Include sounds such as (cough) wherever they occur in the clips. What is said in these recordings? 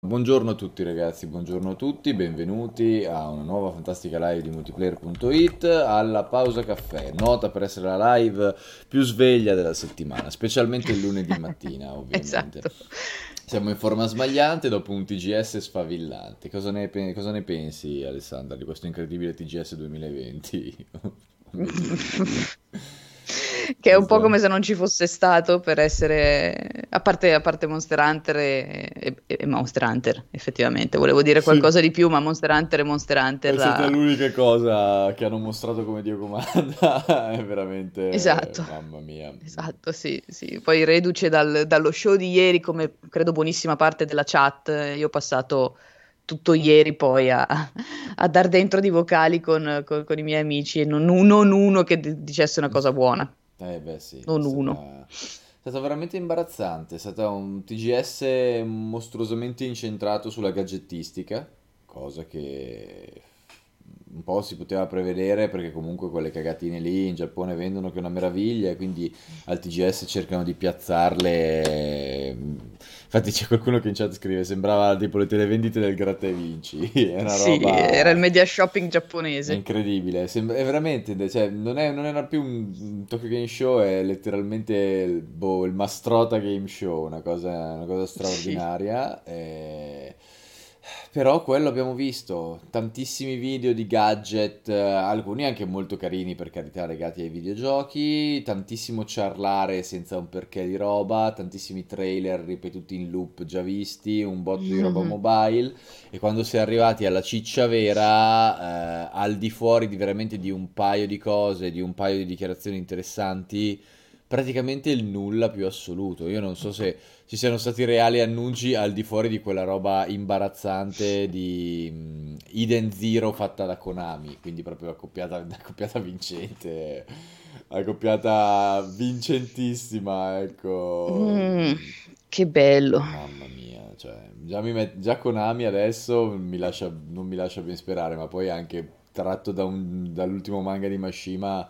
Buongiorno a tutti ragazzi, buongiorno a tutti, benvenuti a una nuova fantastica live di multiplayer.it alla pausa caffè, nota per essere la live più sveglia della settimana, specialmente il lunedì (laughs) mattina ovviamente. Esatto. Siamo in forma smagliante dopo un TGS sfavillante. Cosa ne, pe- cosa ne pensi Alessandra di questo incredibile TGS 2020? (laughs) (laughs) Che è un po' come se non ci fosse stato per essere, a parte, a parte Monster Hunter e, e- e Monster Hunter, effettivamente. Volevo dire Sì. qualcosa di più, ma Monster Hunter e Monster Hunter... È stata ha- l'unica cosa che hanno mostrato come Dio comanda, (laughs) è veramente... Esatto. Mamma mia. Esatto, sì, sì. Poi reduce dal- dallo show di ieri, come credo buonissima parte della chat, io ho passato tutto ieri poi a, a dar dentro di vocali con, con- con i miei amici e non, non uno che d- dicesse una cosa buona. Eh beh sì, Non stata- uno. è stato veramente imbarazzante, è stato un TGS mostruosamente incentrato sulla gadgettistica, cosa che un po' si poteva prevedere perché comunque quelle cagatine lì in Giappone vendono che è una meraviglia e quindi al TGS cercano di piazzarle. Infatti c'è qualcuno che in chat scrive, sembrava tipo le televendite del Gratta e Vinci, (laughs) una Sì, roba... era il media shopping È giapponese. incredibile, sembra- è veramente, cioè, non, è- non era più un, Tokyo Game Show, è letteralmente il, boh, il Mastrota Game Show, una cosa, una cosa Sì. straordinaria. Però quello abbiamo visto, tantissimi video di gadget, eh, alcuni anche molto carini per carità legati ai videogiochi, tantissimo ciarlare senza un perché di roba, tantissimi trailer ripetuti in loop già visti, un botto di roba Mhm. mobile. E quando si è arrivati alla ciccia vera, eh, al di fuori di veramente di un paio di cose, di un paio di dichiarazioni interessanti, praticamente il nulla più assoluto. Io non so se ci siano stati reali annunci al di fuori di quella roba imbarazzante di mm, Eden Zero fatta da Konami, quindi proprio accoppiata, (laughs) accoppiata vincente, accoppiata vincentissima, ecco. Mm, che bello. Mamma mia, cioè, già, met- già Konami adesso mi lascia- non mi lascia ben sperare, ma poi anche tratto da un- dall'ultimo manga di Mashima,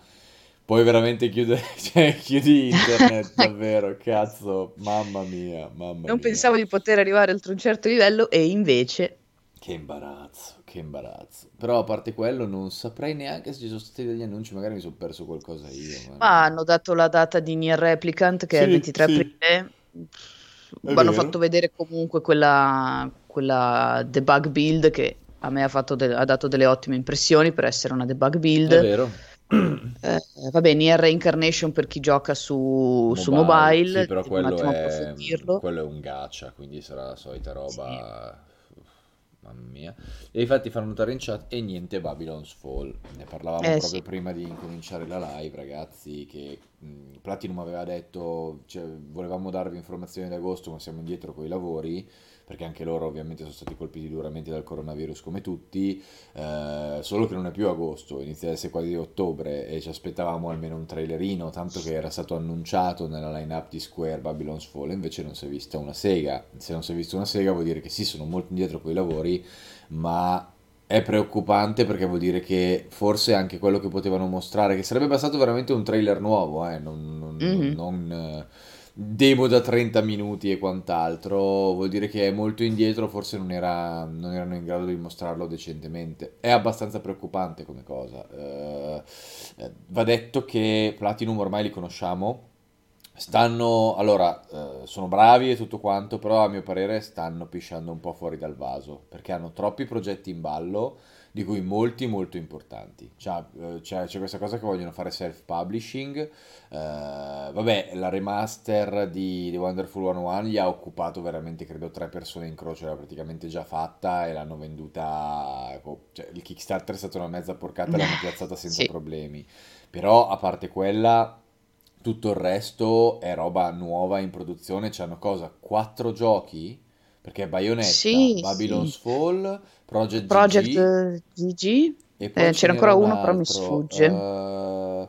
puoi veramente chiudere, (laughs) cioè, chiudi internet, (laughs) davvero, cazzo, mamma mia, mamma Non mia. pensavo di poter arrivare oltre un certo livello e invece... Che imbarazzo, che imbarazzo. Però a parte quello non saprei neanche se ci sono stati degli annunci, magari mi sono perso qualcosa io, ma... Ma hanno dato la data di Nier Replicant che è il Sì, 23 sì, aprile. è Hanno fatto vedere comunque quella, quella debug build che a me ha, fatto de- ha dato delle ottime impressioni per essere una debug è build. vero. Eh, vabbè, Nier Reincarnation per chi gioca su, su Mobile, sì, mobile, però quello è, quello è un gacha, quindi sarà la solita Sì. roba. Uff, Mamma mia. E infatti fanno notare in chat e niente Babylon's Fall. Ne parlavamo Eh proprio sì. prima di incominciare la live, ragazzi, che mh, Platinum aveva detto, cioè, volevamo darvi informazioni ad agosto, ma siamo indietro con i lavori, perché anche loro ovviamente sono stati colpiti duramente dal coronavirus come tutti, eh, solo che non è più agosto, inizia ad essere quasi ottobre e ci aspettavamo almeno un trailerino, tanto che era stato annunciato nella line-up di Square Babylon's Fall, e invece non si è vista una sega. Se non si è vista una sega vuol dire che sì, sono molto indietro con i lavori, ma è preoccupante perché vuol dire che forse anche quello che potevano mostrare, che sarebbe bastato veramente un trailer nuovo, eh, non, non- Mhm. non, eh, demo da 30 minuti e quant'altro, vuol dire che è molto indietro, forse non era- non erano in grado di mostrarlo decentemente. È abbastanza preoccupante come cosa. Eh, eh, va detto che Platinum ormai li conosciamo. Stanno, allora, eh, sono bravi e tutto quanto, però a mio parere stanno pisciando un po' fuori dal vaso, perché hanno troppi progetti in ballo, di cui molti molto importanti. Cioè, eh, c'è, c'è questa cosa che vogliono fare self-publishing, eh, vabbè, la remaster di The Wonderful 101 gli ha occupato veramente, credo, tre persone in croce, era praticamente già fatta e l'hanno venduta, co- cioè, il Kickstarter è stata una mezza porcata l'hanno (laughs) piazzata senza Sì. problemi. Però, a parte quella... Tutto il resto è roba nuova in produzione. C'hanno cosa? Quattro giochi? Perché Bayonetta, Sì, Babylon's sì. Fall, Project Project GG eh, GG. e poi Eh, ce c'era n'era ancora un uno, però mi altro. sfugge. eh,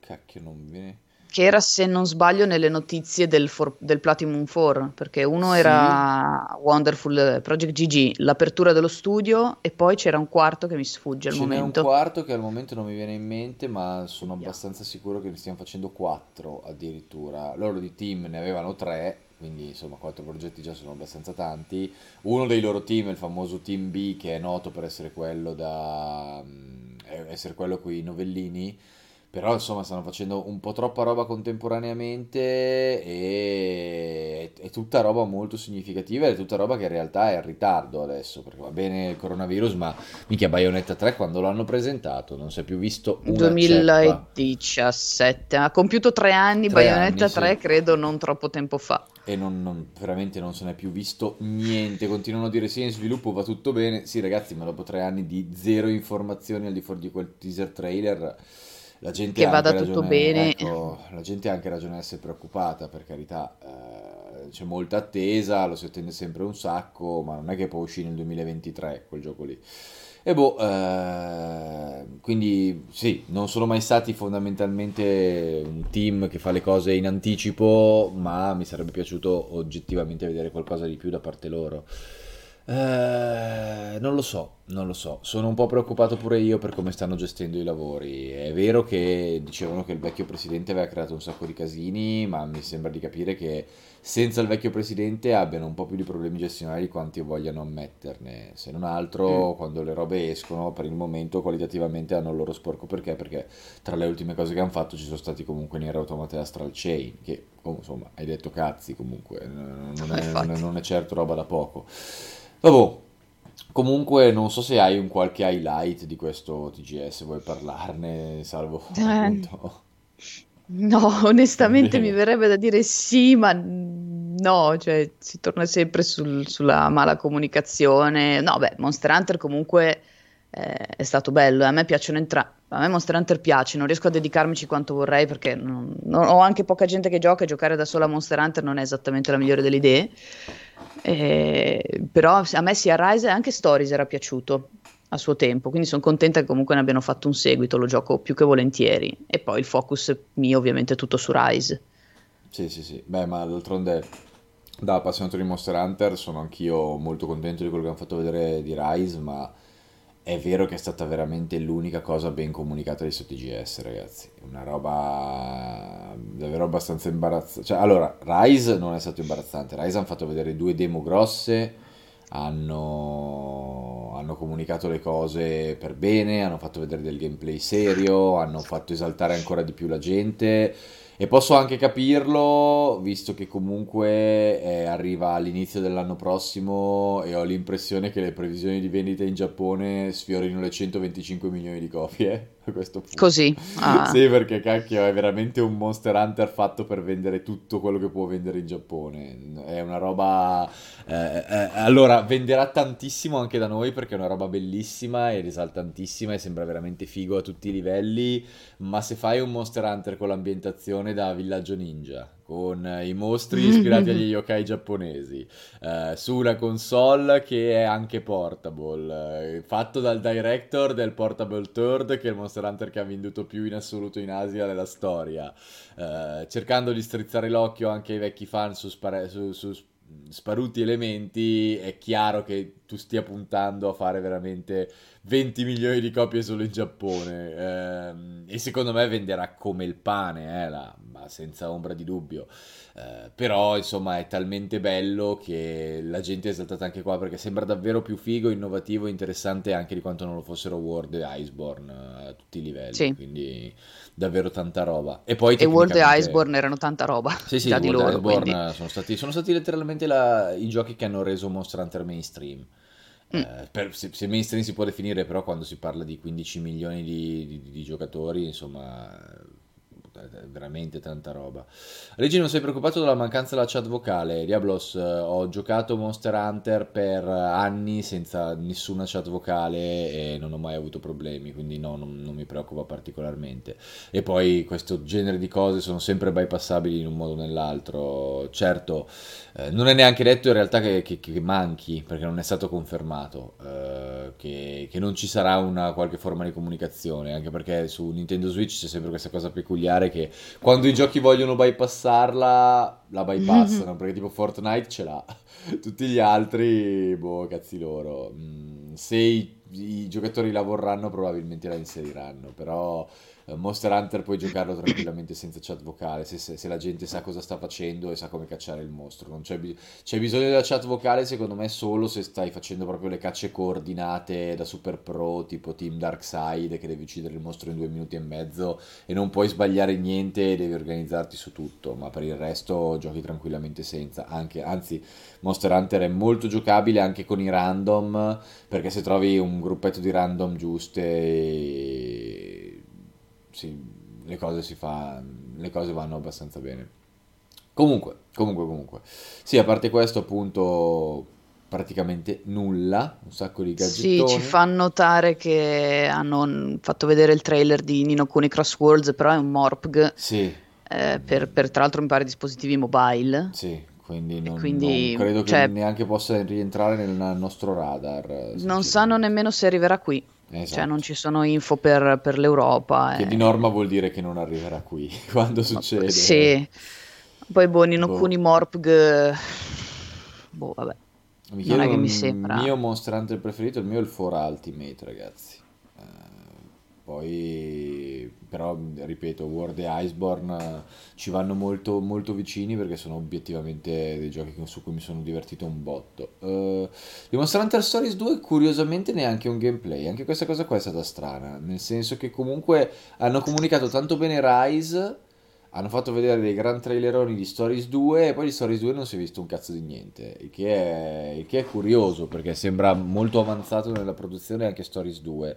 cacchio, non viene. Che era, se non sbaglio, nelle notizie del, for- del Platinum 4, perché uno Sì, era Wonderful eh, Project GG, l'apertura dello studio, e poi c'era un quarto che mi sfugge al ce n'è un momento. quarto che al momento non mi viene in mente, ma sono abbastanza sicuro che ne stiamo facendo quattro addirittura. Loro di team ne avevano tre, quindi insomma quattro progetti già sono abbastanza tanti. Uno dei loro team, il famoso Team B, che è noto per essere quello da mm, essere quello con i novellini, però insomma stanno facendo un po' troppa roba contemporaneamente e è tutta roba molto significativa ed è tutta roba che in realtà è in ritardo adesso, perché va bene il coronavirus, ma mica Bayonetta 3 quando l'hanno presentato non si è più visto una 2017, ceppa. ha compiuto tre anni, tre Bayonetta anni, 3 sì. credo non troppo tempo fa. E non, non, veramente non se n'è più visto niente, continuano a dire sì in sviluppo va tutto bene, sì ragazzi ma dopo tre anni di zero informazioni al di fuori di quel teaser trailer la gente che vada tutto ragione, bene. Ecco, la gente ha anche ragione di essere preoccupata, per carità. Eh, c'è molta attesa, lo si attende sempre un sacco, ma non è che può uscire nel 2023 quel gioco lì. E boh, eh, quindi sì, non sono mai stati fondamentalmente un team che fa le cose in anticipo, ma mi sarebbe piaciuto oggettivamente vedere qualcosa di più da parte loro. Eh, non lo so, non lo so. Sono un po' preoccupato pure io per come stanno gestendo i lavori. È vero che dicevano che il vecchio presidente aveva creato un sacco di casini, ma mi sembra di capire che senza il vecchio presidente abbiano un po' più di problemi gestionali di quanti vogliano ammetterne. Se non altro, mm. quando le robe escono, per il momento qualitativamente hanno il loro sporco perché? Perché tra le ultime cose che hanno fatto ci sono stati comunque Nier Automata e Astral Chain, che oh, insomma hai detto cazzi comunque, non è, non è certo roba da poco. Vabbè, comunque non so se hai un qualche highlight di questo TGS, vuoi parlarne, salvo? (laughs) Eh, appunto... No, onestamente mi verrebbe da dire sì, ma no, cioè si torna sempre sul, sulla mala comunicazione. No, beh, Monster Hunter comunque eh, è stato bello, a me piacciono entrambi. A me Monster Hunter piace, non riesco a dedicarmici quanto vorrei perché non, non, ho anche poca gente che gioca e giocare da sola a Monster Hunter non è esattamente la migliore delle idee. Eh, però a me sia Rise e anche Stories era piaciuto a suo tempo, quindi sono contenta che comunque ne abbiano fatto un seguito, lo gioco più che volentieri. E poi il focus mio ovviamente è tutto su Rise. Sì, sì, sì. Beh, ma d'altronde da appassionato di Monster Hunter sono anch'io molto contento di quello che hanno fatto vedere di Rise, ma è vero che è stata veramente l'unica cosa ben comunicata di sotto TGS, ragazzi. Una roba davvero abbastanza imbarazzante. Cioè, allora, Rise non è stato imbarazzante. Rise hanno fatto vedere due demo grosse, hanno, hanno comunicato le cose per bene, hanno fatto vedere del gameplay serio, hanno fatto esaltare ancora di più la gente e posso anche capirlo, visto che comunque eh, arriva all'inizio dell'anno prossimo e ho l'impressione che le previsioni di vendita in Giappone sfiorino le 125 milioni di copie questo punto. Così? Ah. sì, perché cacchio è veramente un Monster Hunter fatto per vendere tutto quello che può vendere in Giappone. È una roba... Eh, eh, allora, venderà tantissimo anche da noi perché è una roba bellissima ed esaltantissima e sembra veramente figo a tutti i livelli, ma se fai un Monster Hunter con l'ambientazione da villaggio ninja, con i mostri ispirati (laughs) agli yokai giapponesi, eh, su una console che è anche portable, eh, fatto dal director del Portable Third, che è il Monster Hunter che ha venduto più in assoluto in Asia nella storia, eh, cercando di strizzare l'occhio anche ai vecchi fan su, spare- su, su sparuti elementi, è chiaro che tu stia puntando a fare veramente 20 milioni di copie solo in Giappone. Ehm, e secondo me venderà come il pane, eh, la, senza ombra di dubbio. Eh, però, insomma, è talmente bello che la gente è esaltata anche qua perché sembra davvero più figo, innovativo, interessante anche di quanto non lo fossero World e Iceborne eh, a tutti i livelli. Sì. Quindi davvero tanta roba. E, poi, e World e Iceborne erano tanta roba. Sì, sì, (laughs) World loro, Iceborne quindi... sono, stati, sono stati letteralmente la, i giochi che hanno reso Monster Hunter mainstream. Mm. Eh, per, se, se, mainstream si può definire, però quando si parla di 15 milioni di, di, di giocatori, insomma, veramente tanta roba. Reggie, non sei preoccupato della mancanza della chat vocale? Diablos, eh, ho giocato Monster Hunter per anni senza nessuna chat vocale e non ho mai avuto problemi, quindi no, non, non mi preoccupa particolarmente. E poi questo genere di cose sono sempre bypassabili in un modo o nell'altro. Certo, eh, non è neanche detto in realtà che, che, che manchi, perché non è stato confermato, eh, che, che non ci sarà una qualche forma di comunicazione, anche perché su Nintendo Switch c'è sempre questa cosa peculiare notare che quando i giochi vogliono bypassarla, la bypassano, perché tipo Fortnite ce l'ha. (laughs) Tutti gli altri, boh, cazzi loro. Mm, se i giocatori la vorranno probabilmente la inseriranno, però Monster Hunter puoi giocarlo tranquillamente senza chat vocale, se, se, se, la gente sa cosa sta facendo e sa come cacciare il mostro. C'è, c'è, bisogno della chat vocale secondo me solo se stai facendo proprio le cacce coordinate da super pro, tipo Team Darkseid, che devi uccidere il mostro in due minuti e mezzo e non puoi sbagliare niente e devi organizzarti su tutto, ma per il resto giochi tranquillamente senza. Anche, anzi, Monster Hunter è molto giocabile anche con i random, perché se trovi un gruppetto di random giuste sì, le cose si fa, le cose vanno abbastanza bene. Comunque, comunque, comunque. Sì, a parte questo, appunto, praticamente nulla, un sacco di gadgettoni. Sì, ci fa notare che hanno fatto vedere il trailer di Nino Kuni Cross Worlds, però è un Morpg. Sì. Eh, per, per, tra l'altro mi pare dispositivi mobile. Sì, quindi non, quindi, non credo che cioè, neanche possa rientrare nel nostro radar. Non sanno nemmeno se arriverà qui. Esatto. Cioè non ci sono info per, per l'Europa. Che e... di norma vuol dire che non arriverà qui (laughs) quando succede. Sì. Poi boh, in alcuni boh. Morpg... Boh, vabbè. Mi non è che mi sembra. Il mio Monster Hunter preferito, il mio è il 4 Ultimate, ragazzi. Poi, però, ripeto, World e Iceborne ci vanno molto, molto vicini perché sono obiettivamente dei giochi su cui mi sono divertito un botto. Uh, di Monster Hunter Stories 2, curiosamente, neanche un gameplay. Anche questa cosa qua è stata strana. Nel senso che comunque hanno comunicato tanto bene Rise. Hanno fatto vedere dei gran traileroni di Stories 2 e poi di Stories 2 non si è visto un cazzo di niente, il che è, il che è curioso perché sembra molto avanzato nella produzione anche Stories 2.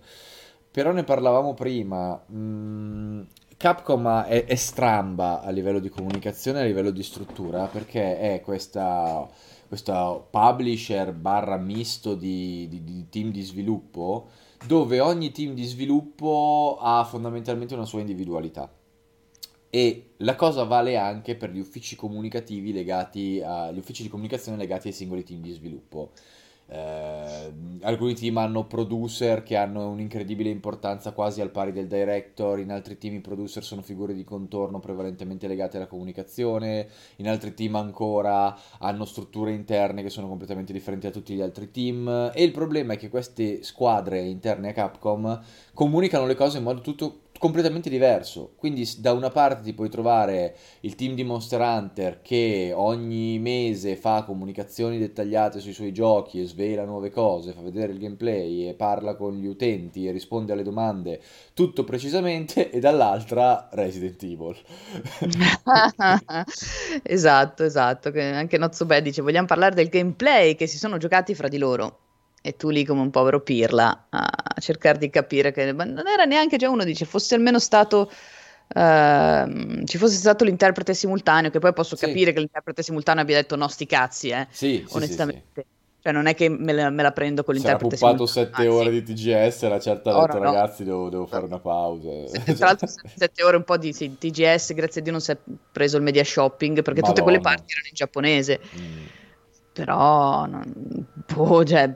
Però ne parlavamo prima. Mm, Capcom è, è, stramba a livello di comunicazione, a livello di struttura, perché è questa, questa publisher barra misto di, di, di team di sviluppo, dove ogni team di sviluppo ha fondamentalmente una sua individualità. E la cosa vale anche per gli uffici comunicativi legati a, gli uffici di comunicazione legati ai singoli team di sviluppo. Eh, alcuni team hanno producer che hanno un'incredibile importanza quasi al pari del director, in altri team i producer sono figure di contorno prevalentemente legate alla comunicazione, in altri team ancora hanno strutture interne che sono completamente differenti da tutti gli altri team. E il problema è che queste squadre interne a Capcom comunicano le cose in modo tutto completamente diverso. Quindi da una parte ti puoi trovare il team di Monster Hunter che ogni mese fa comunicazioni dettagliate sui suoi giochi e svela nuove cose, fa vedere il gameplay e parla con gli utenti e risponde alle domande tutto precisamente e dall'altra Resident Evil. (laughs) esatto, esatto, che anche Not So Bad dice vogliamo parlare del gameplay che si sono giocati fra di loro e tu lì come un povero pirla a cercare di capire che non era neanche già uno dice fosse almeno stato uh, ci fosse stato l'interprete simultaneo che poi posso sì. capire che l'interprete simultaneo abbia detto no sti cazzi eh, sì, onestamente sì, cioè non è che me la, me la prendo con l'interprete Sarà puppato sette ore di TGS una certa ha detto no. ragazzi devo, devo, fare una pausa tra l'altro (laughs) sette ore un po' di sì, TGS grazie a Dio non si è preso il media shopping perché Madonna. tutte quelle parti erano in giapponese mm. però non, boh, cioè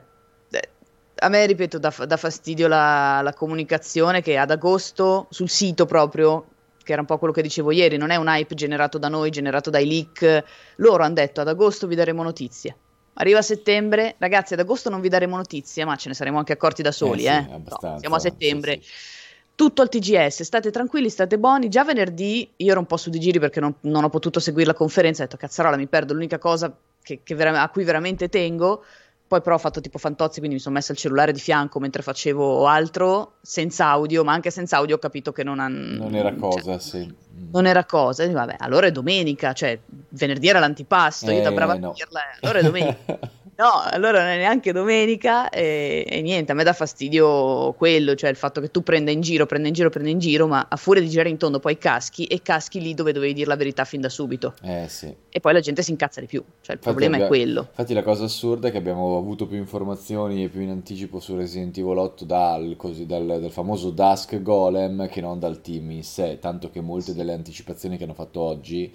a me, ripeto, dà, dà fastidio la, la, comunicazione che ad agosto sul sito proprio, che era un po' quello che dicevo ieri, non è un hype generato da noi, generato dai leak. Loro hanno detto ad agosto vi daremo notizie. Arriva settembre, ragazzi, ad agosto non vi daremo notizie, ma ce ne saremo anche accorti da soli, eh. Sì, eh. No, siamo a settembre. Sì, sì. Tutto al TGS, state tranquilli, state buoni. Già venerdì io ero un po' su di giri perché non, non ho potuto seguire la conferenza. Ho detto, cazzarola, mi perdo l'unica cosa che, che vera- a cui veramente tengo poi però ho fatto tipo fantozzi, quindi mi sono messa il cellulare di fianco mentre facevo altro, senza audio, ma anche senza audio ho capito che non hanno... Non era cosa, cioè, sì. Non era cosa, vabbè, allora è domenica, cioè venerdì era l'antipasto, eh, io da eh, brava no. a dirla, allora è domenica. (laughs) No, allora non è neanche domenica e, e, niente, a me dà fastidio quello, cioè il fatto che tu prenda in giro, prenda in giro, prenda in giro, ma a furia di girare in tondo poi caschi e caschi lì dove dovevi dire la verità fin da subito. Eh sì. E poi la gente si incazza di più, cioè il infatti problema abbia... è quello. Infatti la cosa assurda è che abbiamo avuto più informazioni e più in anticipo su Resident Evil 8 dal, così, dal, dal famoso Dusk Golem che non dal team in sé, tanto che molte delle anticipazioni che hanno fatto oggi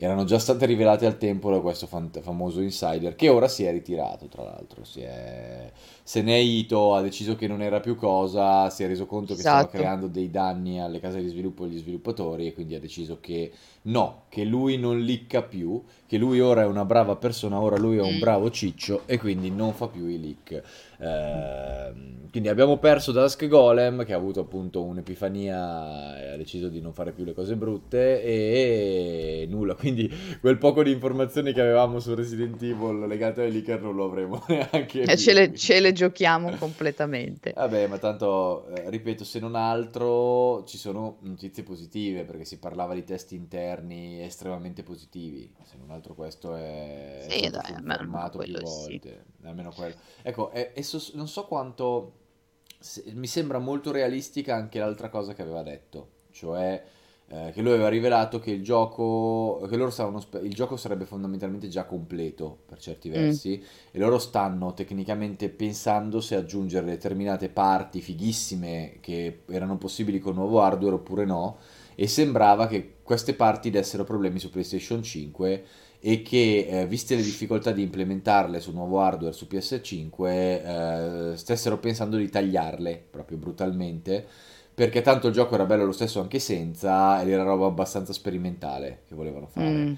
erano già state rivelate al tempo da questo fant- famoso insider che ora si è ritirato, tra l'altro, si è... se ne è ito, ha deciso che non era più cosa, si è reso conto che stava Esatto. creando dei danni alle case di sviluppo e agli sviluppatori e quindi ha deciso che no, che lui non licca più, che lui ora è una brava persona, ora lui è un Mm. bravo ciccio e quindi non fa più i leak. Ehm, quindi abbiamo perso Dusk Golem che ha avuto appunto un'epifania e ha deciso di non fare più le cose brutte e nulla, quindi quel poco di informazioni che avevamo su Resident Evil legate ai leaker non lo avremo (laughs) neanche E ce le, ce le giochiamo completamente. Vabbè, ma tanto, eh, ripeto, se non altro ci sono notizie positive perché si parlava di test interni estremamente positivi. Se non altro questo è, è Sì, dai, almeno quello sì. volte, almeno quello. Ecco, e, e so- non so quanto... se- mi sembra molto realistica anche l'altra cosa che aveva detto, cioè eh, che lui aveva rivelato che il gioco, che loro stavano, il gioco sarebbe fondamentalmente già completo per certi Mm. versi e loro stanno tecnicamente pensando se aggiungere determinate parti fighissime che erano possibili con nuovo hardware oppure no e sembrava che queste parti dessero problemi su PlayStation 5 e che eh, viste le difficoltà di implementarle su nuovo hardware su PS5 eh, stessero pensando di tagliarle proprio brutalmente perché tanto il gioco era bello lo stesso anche senza ed era roba abbastanza sperimentale che volevano fare. Mm.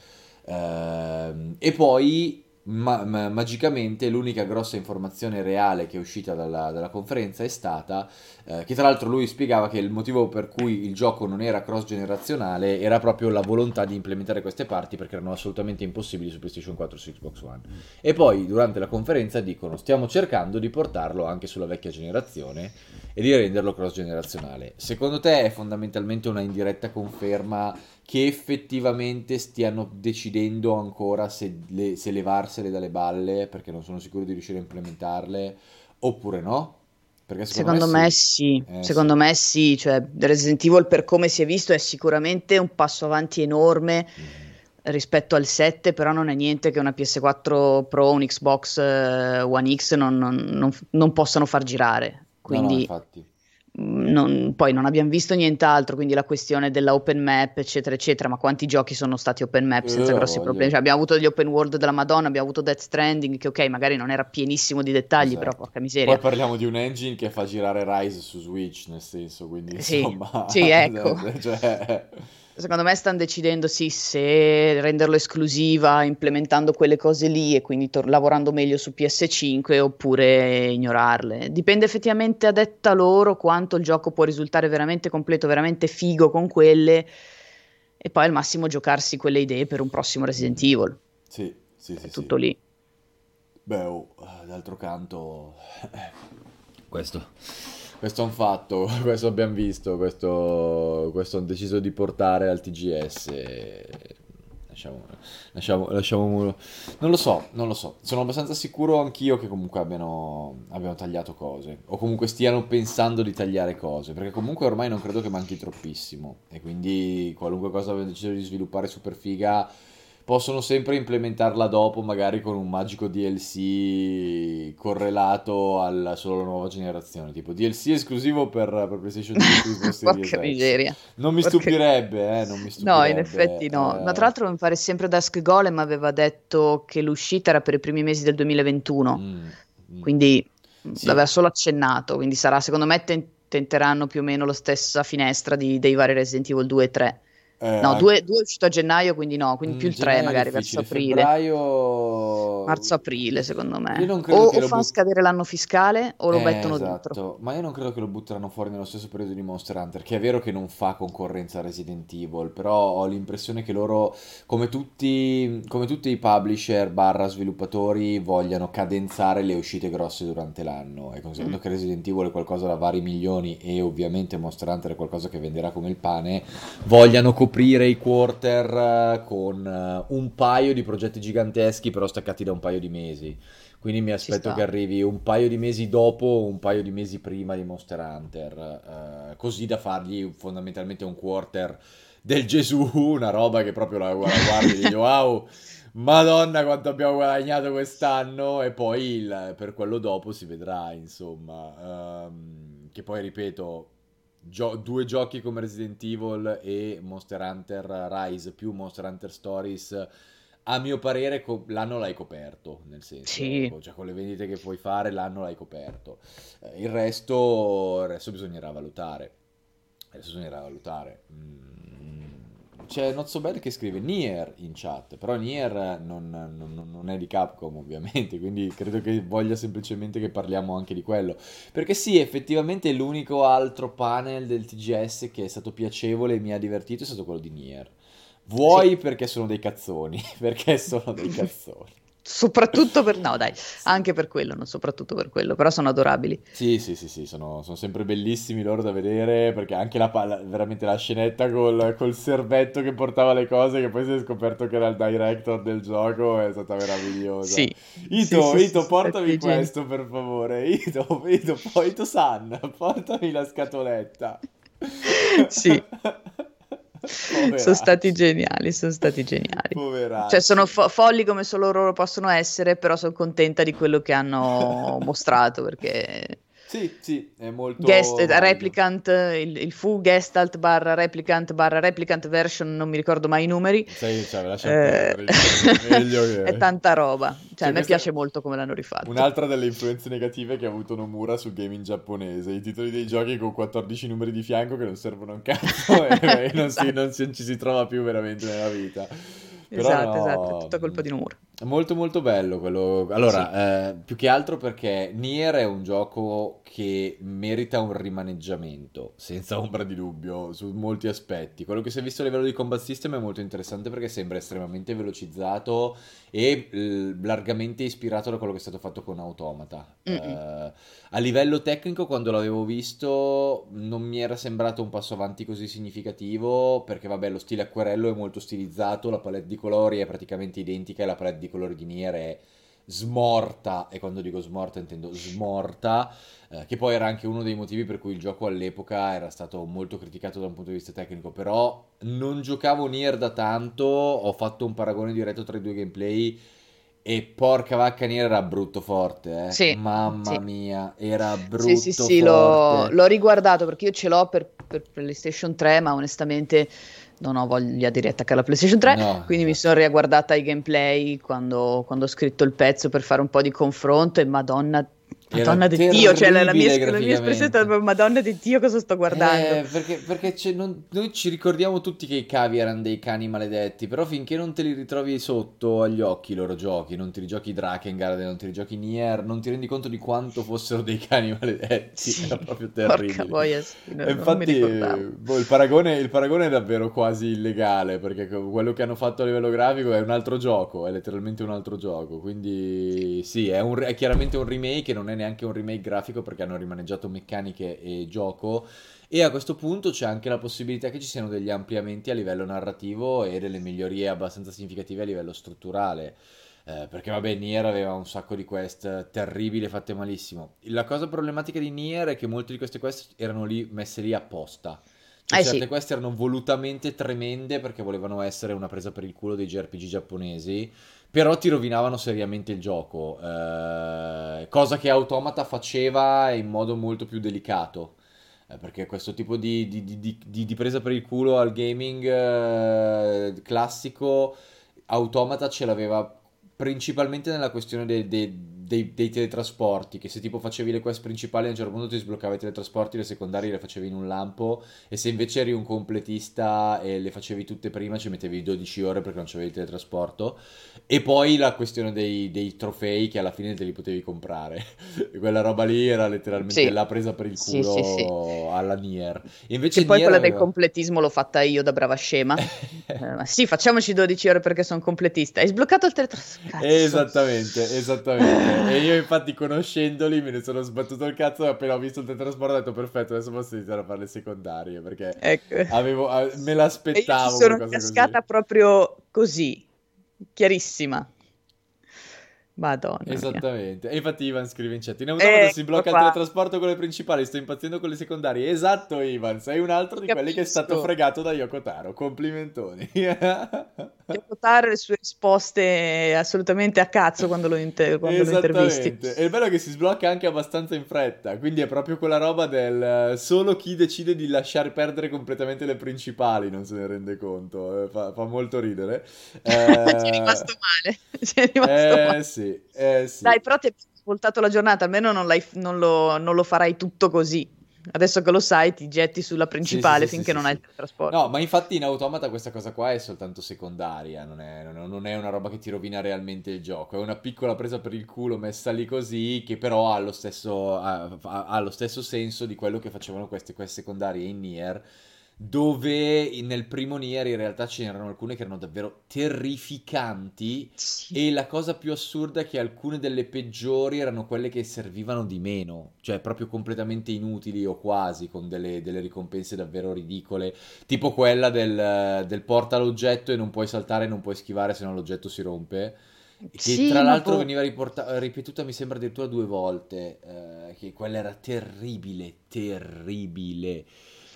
Ehm, e poi ma- ma- magicamente l'unica grossa informazione reale che è uscita dalla, dalla conferenza è stata eh, che tra l'altro lui spiegava che il motivo per cui il gioco non era cross generazionale era proprio la volontà di implementare queste parti perché erano assolutamente impossibili su PlayStation 4 e su Xbox One. E poi durante la conferenza dicono stiamo cercando di portarlo anche sulla vecchia generazione e di renderlo cross generazionale. Secondo te è fondamentalmente una indiretta conferma che effettivamente stiano decidendo ancora se, le- se levarsele dalle balle perché non sono sicuri di riuscire a implementarle oppure no? Perché Secondo me sì. sì, Eh, secondo me sì, cioè Resident Evil per come si è visto è sicuramente un passo avanti enorme Mm. rispetto al 7, però non è niente che una PS4 Pro, un Xbox eh, One X non, non- non- non possano far girare. No, no, Quindi infatti. mh, non- poi non abbiamo visto nient'altro, quindi la questione della open map, eccetera, eccetera, ma quanti giochi sono stati open map senza Eh, grossi voglia. problemi? Cioè, abbiamo avuto degli open world della Madonna, abbiamo avuto Death Stranding, che ok, magari non era pienissimo di dettagli, però Esatto. porca miseria. Poi parliamo di un engine che fa girare Rise su Switch, nel senso, quindi Sì, insomma... sì, (laughs) ecco. (laughs) cioè, Secondo me stanno decidendo sì, se renderlo esclusiva, implementando quelle cose lì e quindi tor- lavorando meglio su PS5 oppure ignorarle. Dipende effettivamente a detta loro quanto il gioco può risultare veramente completo, veramente figo con quelle e poi al massimo giocarsi quelle idee per un prossimo Resident Evil. sì, sì, È sì, tutto sì. lì. Beh, oh, d'altro canto, (laughs) questo, questo è un fatto, (laughs) questo abbiamo visto, questo, questo hanno deciso di portare al TGS. Lasciamo, lasciamo, lasciamo- non lo so, non lo so. Sono abbastanza sicuro anch'io che comunque abbiano, abbiano tagliato cose, o comunque stiano pensando di tagliare cose, perché comunque ormai non credo che manchi troppissimo, e quindi qualunque cosa abbiano deciso di sviluppare super figa possono sempre implementarla dopo, magari con un magico DLC correlato alla solo nuova generazione, tipo DLC esclusivo per, per PlayStation 5 Xbox (laughs) Series Porca X. miseria. Non mi Porca- stupirebbe, eh, non mi No, in stupirebbe. effetti no. eh, Ma tra l'altro mi pare sempre Dusk Golem aveva detto che l'uscita era per i primi mesi del 2021. mm, mm. quindi mh, Sì. l'aveva solo accennato, quindi sarà, secondo me, ten- tenteranno più o meno la stessa finestra di- dei vari Resident Evil 2 e 3. Eh, No, 2, è uscito a gennaio, quindi no, quindi Mm, più il 3 gennaio è magari verso aprile. Febbraio... Marzo-aprile, secondo me. O, o fanno but- scadere l'anno fiscale o lo Eh, mettono esatto, dentro. ma io non credo che lo butteranno fuori nello stesso periodo di Monster Hunter, che è vero che non fa concorrenza a Resident Evil, però ho l'impressione che loro, come tutti, come tutti i publisher barra sviluppatori, vogliano cadenzare le uscite grosse durante l'anno, e considerando Mm. che Resident Evil è qualcosa da vari milioni e ovviamente Monster Hunter è qualcosa che venderà come il pane, vogliano coprire i quarter eh, con eh, un paio di progetti giganteschi, però staccati da un paio di mesi. Quindi mi aspetto che arrivi un paio di mesi dopo o un paio di mesi prima di Monster Hunter, eh, così da fargli fondamentalmente un quarter del Gesù, una roba che proprio la, la guardi e dici (laughs) wow, madonna quanto abbiamo guadagnato quest'anno e poi il- per quello dopo si vedrà, insomma, Ehm, che poi ripeto, gio- due giochi come Resident Evil e Monster Hunter Rise più Monster Hunter Stories a mio parere co- l'anno l'hai coperto, nel senso, Sì. cioè con le vendite che puoi fare l'anno l'hai coperto. Eh, il resto, il resto bisognerà valutare. Adesso bisognerà valutare. Mm, C'è Not So Bad che scrive Nier in chat, però Nier non, non- non è di Capcom ovviamente, quindi credo che voglia semplicemente che parliamo anche di quello. Perché sì, effettivamente l'unico altro panel del TGS che è stato piacevole e mi ha divertito è stato quello di Nier. Vuoi perché sono dei cazzoni, (laughs) perché sono dei cazzoni. Soprattutto per... No, dai, anche per quello, non soprattutto per quello, però sono adorabili. Sì, sì, sì, sì, sono, sono sempre bellissimi loro da vedere perché anche la, la- veramente la scenetta col, col servetto che portava le cose, che poi si è scoperto che era il director del gioco, è stata meravigliosa. Sì. Ito, Sì, sì, Ito, sì, portami sì, sì. questo per favore. Ito, Ito, poi Ito-san, portami la scatoletta. Sì. (laughs) Poveracci. Sono stati geniali, sono stati geniali. Poveracci. Cioè, sono fo- folli come solo loro possono essere, però sono contenta di quello che hanno (laughs) mostrato perché Sì, sì, è molto guest, valido. replicant, il, il fu gestalt barra replicant barra replicant version, non mi ricordo mai i numeri. Sai, cioè, lascia Eh, perdere, meglio (laughs) che... è tanta roba. Cioè, a me piace molto come l'hanno rifatto. Un'altra delle influenze negative che ha avuto Nomura sul gaming giapponese, i titoli dei giochi con 14 numeri di fianco che non servono a un cazzo (laughs) e, e non, si, non si- ci si trova più veramente nella vita. Però Esatto, no, esatto, è tutta colpa di Nomura. Molto molto bello quello. Allora, eh, più che altro perché Nier è un gioco che merita un rimaneggiamento, senza ombra di dubbio, su molti aspetti. Quello che si è visto a livello di combat system è molto interessante perché sembra estremamente velocizzato e eh, largamente ispirato da quello che è stato fatto con Automata. Eh, a livello tecnico, quando l'avevo visto, non mi era sembrato un passo avanti così significativo, perché vabbè, lo stile acquerello è molto stilizzato, la palette di colori è praticamente identica e la palette di colori di Nier è smorta, e quando dico smorta intendo smorta, eh, che poi era anche uno dei motivi per cui il gioco all'epoca era stato molto criticato da un punto di vista tecnico, però non giocavo Nier da tanto, ho fatto un paragone diretto tra i due gameplay e porca vacca Nier era brutto forte, eh. Sì, Mamma sì. mia, era brutto Sì, sì, sì, l'ho, forte. l'ho riguardato perché io ce l'ho per, per PlayStation 3, ma onestamente non ho voglia di riattaccare la PlayStation 3, No, quindi mi esatto. sono riaguardata i gameplay quando, quando ho scritto il pezzo per fare un po' di confronto e madonna, madonna di Dio, cioè la, mia, la mia espressione è stata madonna di Dio cosa sto guardando. Eh, perché, perché non- noi ci ricordiamo tutti che i cavi erano dei cani maledetti, però finché non te li ritrovi sotto agli occhi i loro giochi, non ti rigiochi Drakengard, non ti rigiochi Nier, non ti rendi conto di quanto fossero dei cani maledetti, Sì, era proprio terribile. boia, sì, non- infatti, boh, il paragone, il paragone è davvero quasi illegale, perché quello che hanno fatto a livello grafico è un altro gioco, è letteralmente un altro gioco, quindi sì, è, un- è chiaramente un remake, e non è neanche un remake grafico perché hanno rimaneggiato meccaniche e gioco, e a questo punto c'è anche la possibilità che ci siano degli ampliamenti a livello narrativo e delle migliorie abbastanza significative a livello strutturale. Eh, perché vabbè, Nier aveva un sacco di quest terribili fatte malissimo. La cosa problematica di Nier è che molte di queste quest erano lì messe lì apposta. Cioè, Eh certe sì. quest erano volutamente tremende perché volevano essere una presa per il culo dei JRPG giapponesi, però ti rovinavano seriamente il gioco. eh, cosa che Automata faceva in modo molto più delicato. Eh, Perché questo tipo di, di- di- di- presa per il culo al gaming eh, classico, Automata ce l'aveva principalmente nella questione dei, dei- dei- dei teletrasporti, che se tipo facevi le quest principali a un certo punto ti sbloccavi i teletrasporti, le secondarie le facevi in un lampo, e se invece eri un completista e le facevi tutte prima ci mettevi 12 ore perché non c'avevi il teletrasporto. E poi la questione dei, dei trofei che alla fine te li potevi comprare. E (laughs) Quella roba lì era letteralmente Sì. la presa per il culo sì, sì. alla Nier. Invece Che poi Nier quella del aveva- completismo l'ho fatta io da brava scema. (laughs) Eh, sì, facciamoci 12 ore perché sono completista. Hai sbloccato il teletrasporto. Esattamente, esattamente. E io infatti conoscendoli me ne sono sbattuto il cazzo e appena ho visto il teletrasporto ho detto perfetto, adesso posso iniziare a fare le secondarie perché Ecco. avevo, me E io l'aspettavo sono cascata così. proprio così, chiarissima. Madonna. Esattamente. Mia. E infatti Ivan scrive in chat: In automata eh, si blocca qua. il teletrasporto con le principali, sto impazzendo con le secondarie. Esatto, Ivan, sei un altro di Capisco. quelli che è stato fregato da Yoko Taro. Complimentoni. (laughs) Yoko Taro e le sue risposte assolutamente a cazzo quando lo, inter- quando lo intervisti. E il bello è che si sblocca anche abbastanza in fretta, quindi è proprio quella roba del solo chi decide di lasciare perdere completamente le principali non se ne rende conto. Eh, fa, fa molto ridere. Eh... (laughs) Ci è rimasto male. (laughs) Ci è rimasto eh, male. sì eh, sì. Dai, però ti hai ascoltato la giornata, almeno non, non, lo, non, lo, farai tutto così. Adesso che lo sai, ti getti sulla principale sì, sì, finché non hai il trasporto. No, ma infatti in automata questa cosa qua è soltanto secondaria, non è, non è, una roba che ti rovina realmente il gioco. È una piccola presa per il culo messa lì così, che però ha lo stesso, ha, ha lo stesso senso di quello che facevano queste queste secondarie in Nier dove nel primo Nier in realtà ce n'erano alcune che erano davvero terrificanti sì. e la cosa più assurda è che alcune delle peggiori erano quelle che servivano di meno, cioè proprio completamente inutili o quasi, con delle, delle ricompense davvero ridicole, tipo quella del, del porta l'oggetto e non puoi saltare, non puoi schivare se no l'oggetto si rompe. Che sì, tra l'altro boh... veniva riporta- ripetuta, mi sembra addirittura due volte, eh, che quella era terribile, terribile.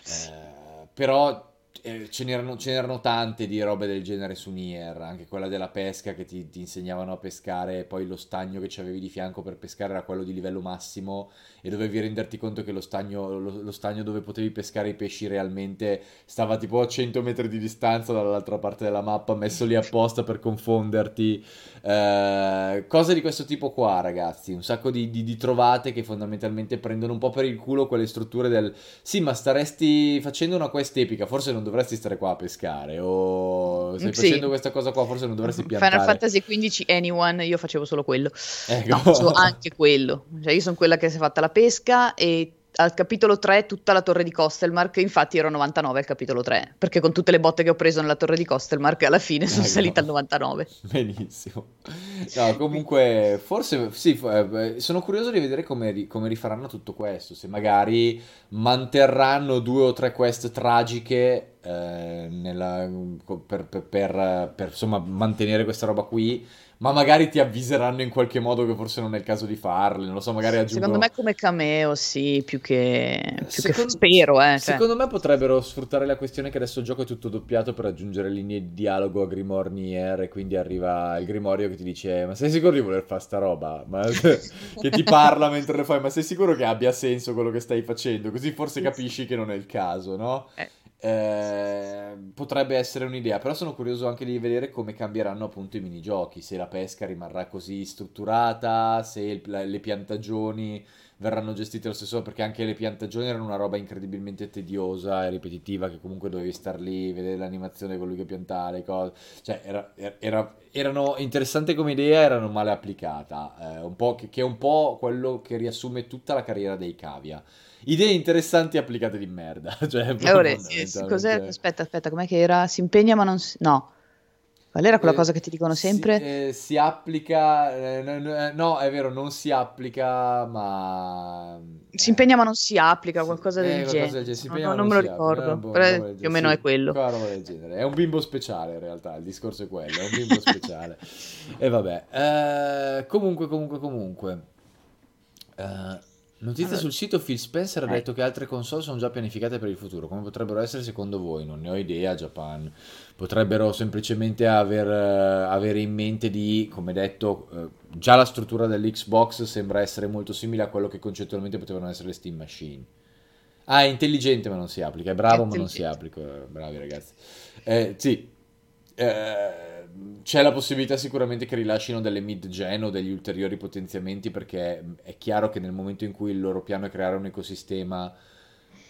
Eh, però eh, ce, n'erano, ce, n'erano, tante di robe del genere su Nier, anche quella della pesca che ti, ti insegnavano a pescare, poi lo stagno che ci avevi di fianco per pescare era quello di livello massimo e dovevi renderti conto che lo stagno, lo, lo stagno dove potevi pescare i pesci realmente stava tipo a 100 metri di distanza dall'altra parte della mappa, messo lì apposta per confonderti. Eh, cose di questo tipo qua, ragazzi, un sacco di, di, di trovate che fondamentalmente prendono un po' per il culo quelle strutture del sì, ma staresti facendo una quest epica, forse non dovresti stare qua a pescare o stai sì. facendo questa cosa qua, forse non dovresti piantare. Final Fantasy XV Anyone, io facevo solo quello. Ecco. No, facevo anche quello. Cioè, io sono quella che si è fatta la pesca e al capitolo 3 tutta la torre di Costelmark, infatti ero 99 al capitolo 3, perché con tutte le botte che ho preso nella torre di Costelmark alla fine sono ecco. salita al 99. (laughs) Benissimo. No, comunque, forse sì, eh, sono curioso di vedere come, come, rifaranno tutto questo, se magari manterranno due o tre quest tragiche eh, nella, per, per, per, per insomma, mantenere questa roba qui ma magari ti avviseranno in qualche modo che forse non è il caso di farle, non lo so, magari aggiungono... Secondo me come cameo, sì, più che... Più secondo... che spero, eh. Cioè. Secondo me potrebbero sfruttare la questione che adesso il gioco è tutto doppiato per aggiungere linee di dialogo a Grimoire Nier e quindi arriva il Grimorio che ti dice ma sei sicuro di voler fare sta roba? Ma... (laughs) che ti parla mentre lo fai, ma sei sicuro che abbia senso quello che stai facendo? Così forse capisci che non è il caso, no? Eh. Eh, potrebbe essere un'idea, però sono curioso anche di vedere come cambieranno appunto i minigiochi, se la pesca rimarrà così strutturata, se il, le piantagioni verranno gestite lo stesso, perché anche le piantagioni erano una roba incredibilmente tediosa e ripetitiva, che comunque dovevi star lì, vedere l'animazione con lui che piantava le cose, cioè era, era, erano interessanti come idea, erano male applicata, eh, che, che è un po' quello che riassume tutta la carriera dei cavia idee interessanti applicate di merda. (laughs) Cioè, allora, sì, cos'è? Aspetta, aspetta, com'è che era? Si impegna ma non si... No. Qual era quella eh, cosa che ti dicono sempre? Si, eh, si applica, eh, eh, no, è vero, non si applica, ma... Si impegna ma non si applica, qualcosa del eh, genere. Del genere. No, no, non me lo ricordo, boh, però più o meno è quello. È un bimbo speciale in realtà, il discorso è quello, è un bimbo (laughs) speciale. e vabbè, eh, comunque, comunque, comunque... Uh, Notizia allora, sul sito Phil Spencer ha eh. detto che altre console sono già pianificate per il futuro. Come potrebbero essere secondo voi? Non ne ho idea, Japan. Potrebbero semplicemente aver, uh, avere in mente di, come detto, uh, già la struttura dell'Xbox sembra essere molto simile a quello che concettualmente potevano essere le Steam Machine. Ah, è intelligente ma non si applica, è bravo è ma non si applica. Bravi ragazzi. Eh, sì. Eh, c'è la possibilità sicuramente che rilascino delle mid-gen o degli ulteriori potenziamenti perché è chiaro che nel momento in cui il loro piano è creare un ecosistema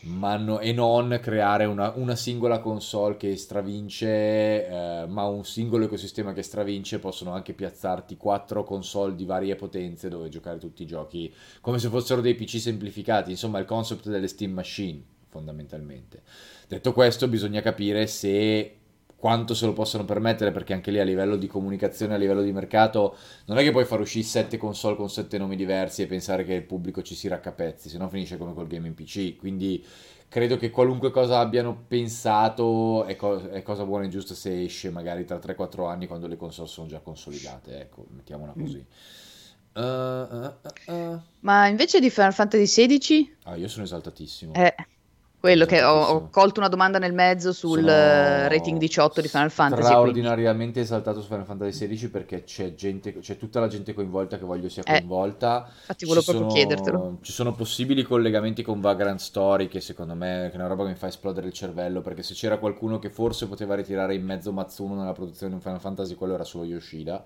no, e non creare una, una, singola console che stravince, eh, ma un singolo ecosistema che stravince, possono anche piazzarti quattro console di varie potenze dove giocare tutti i giochi come se fossero dei PC semplificati, insomma il concept delle Steam Machine fondamentalmente. Detto questo bisogna capire se quanto se lo possono permettere, perché anche lì a livello di comunicazione, a livello di mercato, non è che puoi far uscire sette console con sette nomi diversi e pensare che il pubblico ci si raccapezzi, se no finisce come col game in PC. Quindi credo che qualunque cosa abbiano pensato è, co- è cosa buona e giusta se esce magari tra 3-4 anni quando le console sono già consolidate, ecco, mettiamola mm. così. Uh, uh, uh, Ma invece di Final Fantasy XVI? Ah, io sono esaltatissimo. Eh, quello che ho, ho, colto una domanda nel mezzo sul Sono rating 18 di Final Fantasy. Straordinariamente quindi. esaltato su Final Fantasy XVI perché c'è, gente, c'è tutta la gente coinvolta che voglio sia eh, coinvolta. Eh, infatti volevo proprio sono, chiedertelo. Ci sono possibili collegamenti con Vagrant Story che secondo me è una roba che mi fa esplodere il cervello perché se c'era qualcuno che forse poteva ritirare in mezzo Matsuno nella produzione di un Final Fantasy quello era solo Yoshida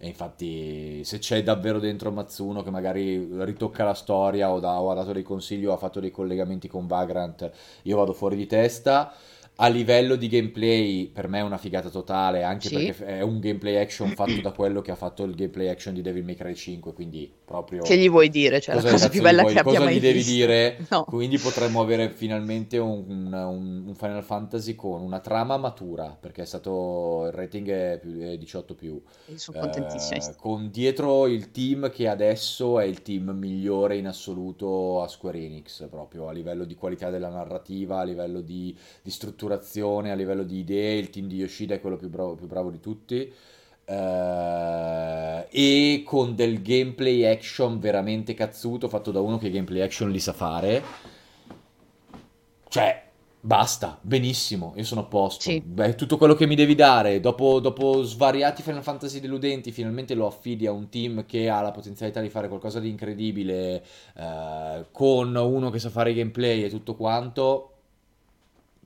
e infatti, se c'è davvero dentro Mazzuno che magari ritocca la storia o, da, o ha dato dei consigli o ha fatto dei collegamenti con Vagrant, io vado fuori di testa a livello di gameplay per me è una figata totale anche sì. perché è un gameplay action fatto da quello che ha fatto il gameplay action di Devil May Cry 5 quindi proprio che gli vuoi dire cioè cosa la cosa più bella vuoi, che abbia mai gli devi visto. dire (laughs) no. quindi potremmo avere finalmente un, un, un, Final Fantasy con una trama matura perché è stato il rating è, più, è 18 più Io sono contentissima eh, con dietro il team che adesso è il team migliore in assoluto a Square Enix proprio a livello di qualità della narrativa a livello di, di struttura strutturazione, a livello di idee, il team di Yoshida è quello più bravo, più bravo di tutti. Uh, e con del gameplay action veramente cazzuto fatto da uno che gameplay action li sa fare. Cioè, basta, benissimo, io sono a posto. Sì. Beh, tutto quello che mi devi dare, dopo, dopo, svariati Final Fantasy deludenti, finalmente lo affidi a un team che ha la potenzialità di fare qualcosa di incredibile, uh, con uno che sa fare gameplay e tutto quanto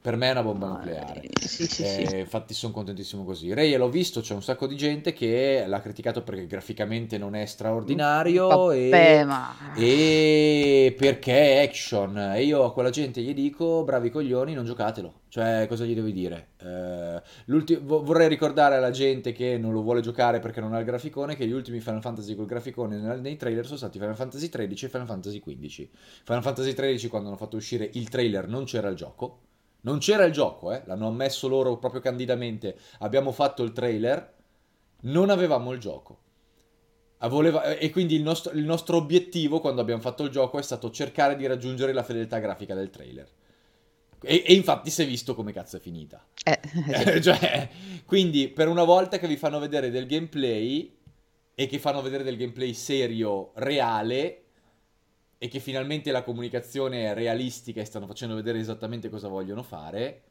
per me è una bomba nucleare. Sì, sì, eh, sì. Infatti sono contentissimo così. Ray l'ho visto, c'è un sacco di gente che l'ha criticato perché graficamente non è straordinario Vabbè, e, ma... e perché è action. E io a quella gente gli dico, bravi coglioni, non giocatelo. Cioè, cosa gli devi dire? Eh, vorrei ricordare alla gente che non lo vuole giocare perché non ha il graficone che gli ultimi Final Fantasy col graficone nei trailer sono stati Final Fantasy 13 e Final Fantasy 15. Final Fantasy 13 quando hanno fatto uscire il trailer non c'era il gioco non c'era il gioco, eh? l'hanno ammesso loro proprio candidamente. Abbiamo fatto il trailer, non avevamo il gioco. Voleva, e quindi il nostro, il nostro, obiettivo quando abbiamo fatto il gioco è stato cercare di raggiungere la fedeltà grafica del trailer. E, e infatti si è visto come cazzo è finita. Eh, (laughs) sì. cioè, quindi per una volta che vi fanno vedere del gameplay e che fanno vedere del gameplay serio, reale, e che finalmente la comunicazione è realistica e stanno facendo vedere esattamente cosa vogliono fare,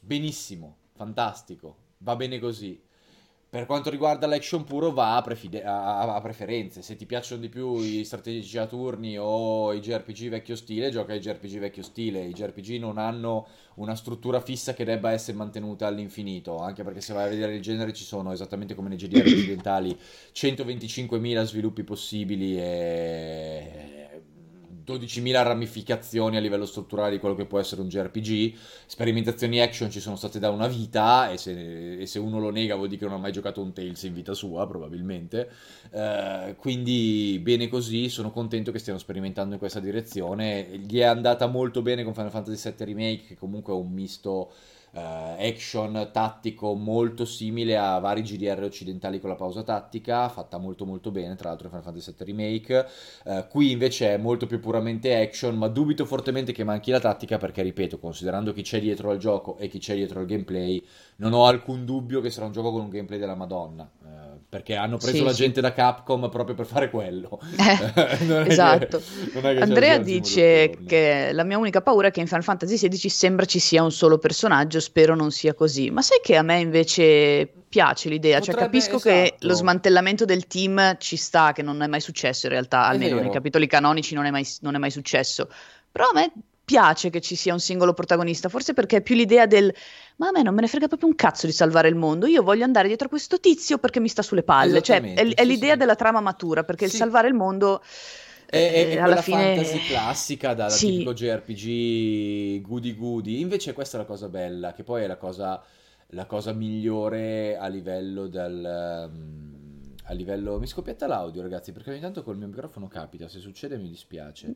benissimo, fantastico, va bene così. Per quanto riguarda l'action puro va a, prefide- a, a, preferenze, se ti piacciono di più i strategici a turni o i JRPG vecchio stile, gioca ai JRPG vecchio stile, i JRPG non hanno una struttura fissa che debba essere mantenuta all'infinito, anche perché se vai a vedere il genere ci sono, esattamente come nei GDR occidentali, 125.000 sviluppi possibili e 12.000 ramificazioni a livello strutturale di quello che può essere un JRPG. Sperimentazioni action ci sono state da una vita e se, e se uno lo nega vuol dire che non ha mai giocato un Tales in vita sua, probabilmente. Uh, quindi bene così, sono contento che stiano sperimentando in questa direzione. Gli è andata molto bene con Final Fantasy VII Remake, che comunque è un misto action tattico molto simile a vari GDR occidentali con la pausa tattica, fatta molto molto bene, tra l'altro Final Fantasy VII Remake. Uh, qui invece è molto più puramente action, ma dubito fortemente che manchi la tattica perché, ripeto, considerando chi c'è dietro al gioco e chi c'è dietro al gameplay, non ho alcun dubbio che sarà un gioco con un gameplay della Madonna. Uh, perché hanno preso sì, la sì. gente da Capcom proprio per fare quello. (laughs) Eh, (laughs) esatto. Che, Andrea dice che la mia unica paura è che in Final Fantasy XVI sembra ci sia un solo personaggio, spero non sia così. Ma sai che a me invece piace l'idea, cioè, Potrebbe, cioè capisco esatto. che lo smantellamento del team ci sta, che non è mai successo in realtà, almeno nei capitoli canonici non è mai, non è mai successo. Però a me piace che ci sia un singolo protagonista, forse perché è più l'idea del ma a me non me ne frega proprio un cazzo di salvare il mondo, io voglio andare dietro a questo tizio perché mi sta sulle palle, cioè è, è sì, l'idea sì. della trama matura, perché sì. il salvare il mondo è, è, è alla fine fantasy classica da sì. tipico JRPG goody goody, invece questa è la cosa bella, che poi è la cosa, la cosa migliore a livello del... Um, a livello... Mi scoppietta l'audio ragazzi perché ogni tanto col mio microfono capita, se succede mi dispiace.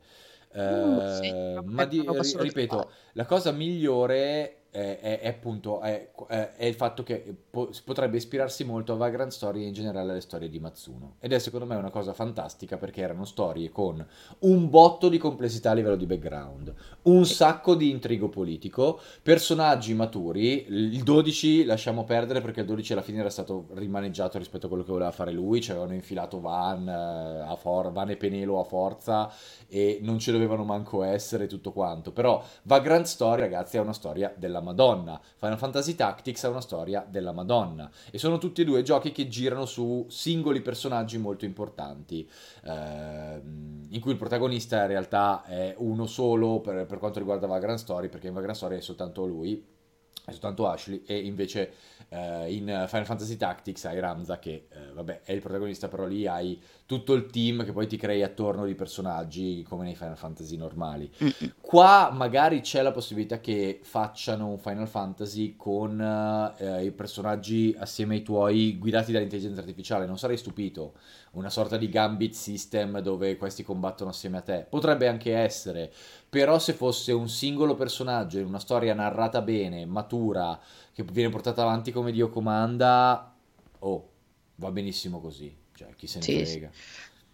Uh, sì, ma di, ripeto, la cosa migliore è, è, è appunto è, è, il fatto che po- potrebbe ispirarsi molto a Vagrant Story e in generale alle storie di Matsuno. Ed è secondo me una cosa fantastica perché erano storie con un botto di complessità a livello di background, un sacco di intrigo politico, personaggi maturi. Il 12 lasciamo perdere perché il 12 alla fine era stato rimaneggiato rispetto a quello che voleva fare lui, ci avevano infilato Van, eh, a for- Van e Penelo a forza e non ci dovevano manco essere tutto quanto. Però Vagrant Story, ragazzi, è una storia della Madonna. Final Fantasy Tactics è una storia della Madonna. E sono tutti e due giochi che girano su singoli personaggi molto importanti, ehm, in cui il protagonista in realtà è uno solo per, per quanto riguarda Vagrant Story, perché in Vagrant Story è soltanto lui, è soltanto Ashley, e invece eh, in Final Fantasy Tactics hai Ramza che, eh, vabbè, è il protagonista, però lì hai tutto il team che poi ti crei attorno di personaggi come nei Final Fantasy normali. Qua magari c'è la possibilità che facciano un Final Fantasy con eh, i personaggi assieme ai tuoi guidati dall'intelligenza artificiale, non sarei stupito. Una sorta di gambit system dove questi combattono assieme a te. Potrebbe anche essere, però se fosse un singolo personaggio in una storia narrata bene, matura, che viene portata avanti come Dio comanda, oh, va benissimo così. Cioè, chi se ne sì, frega.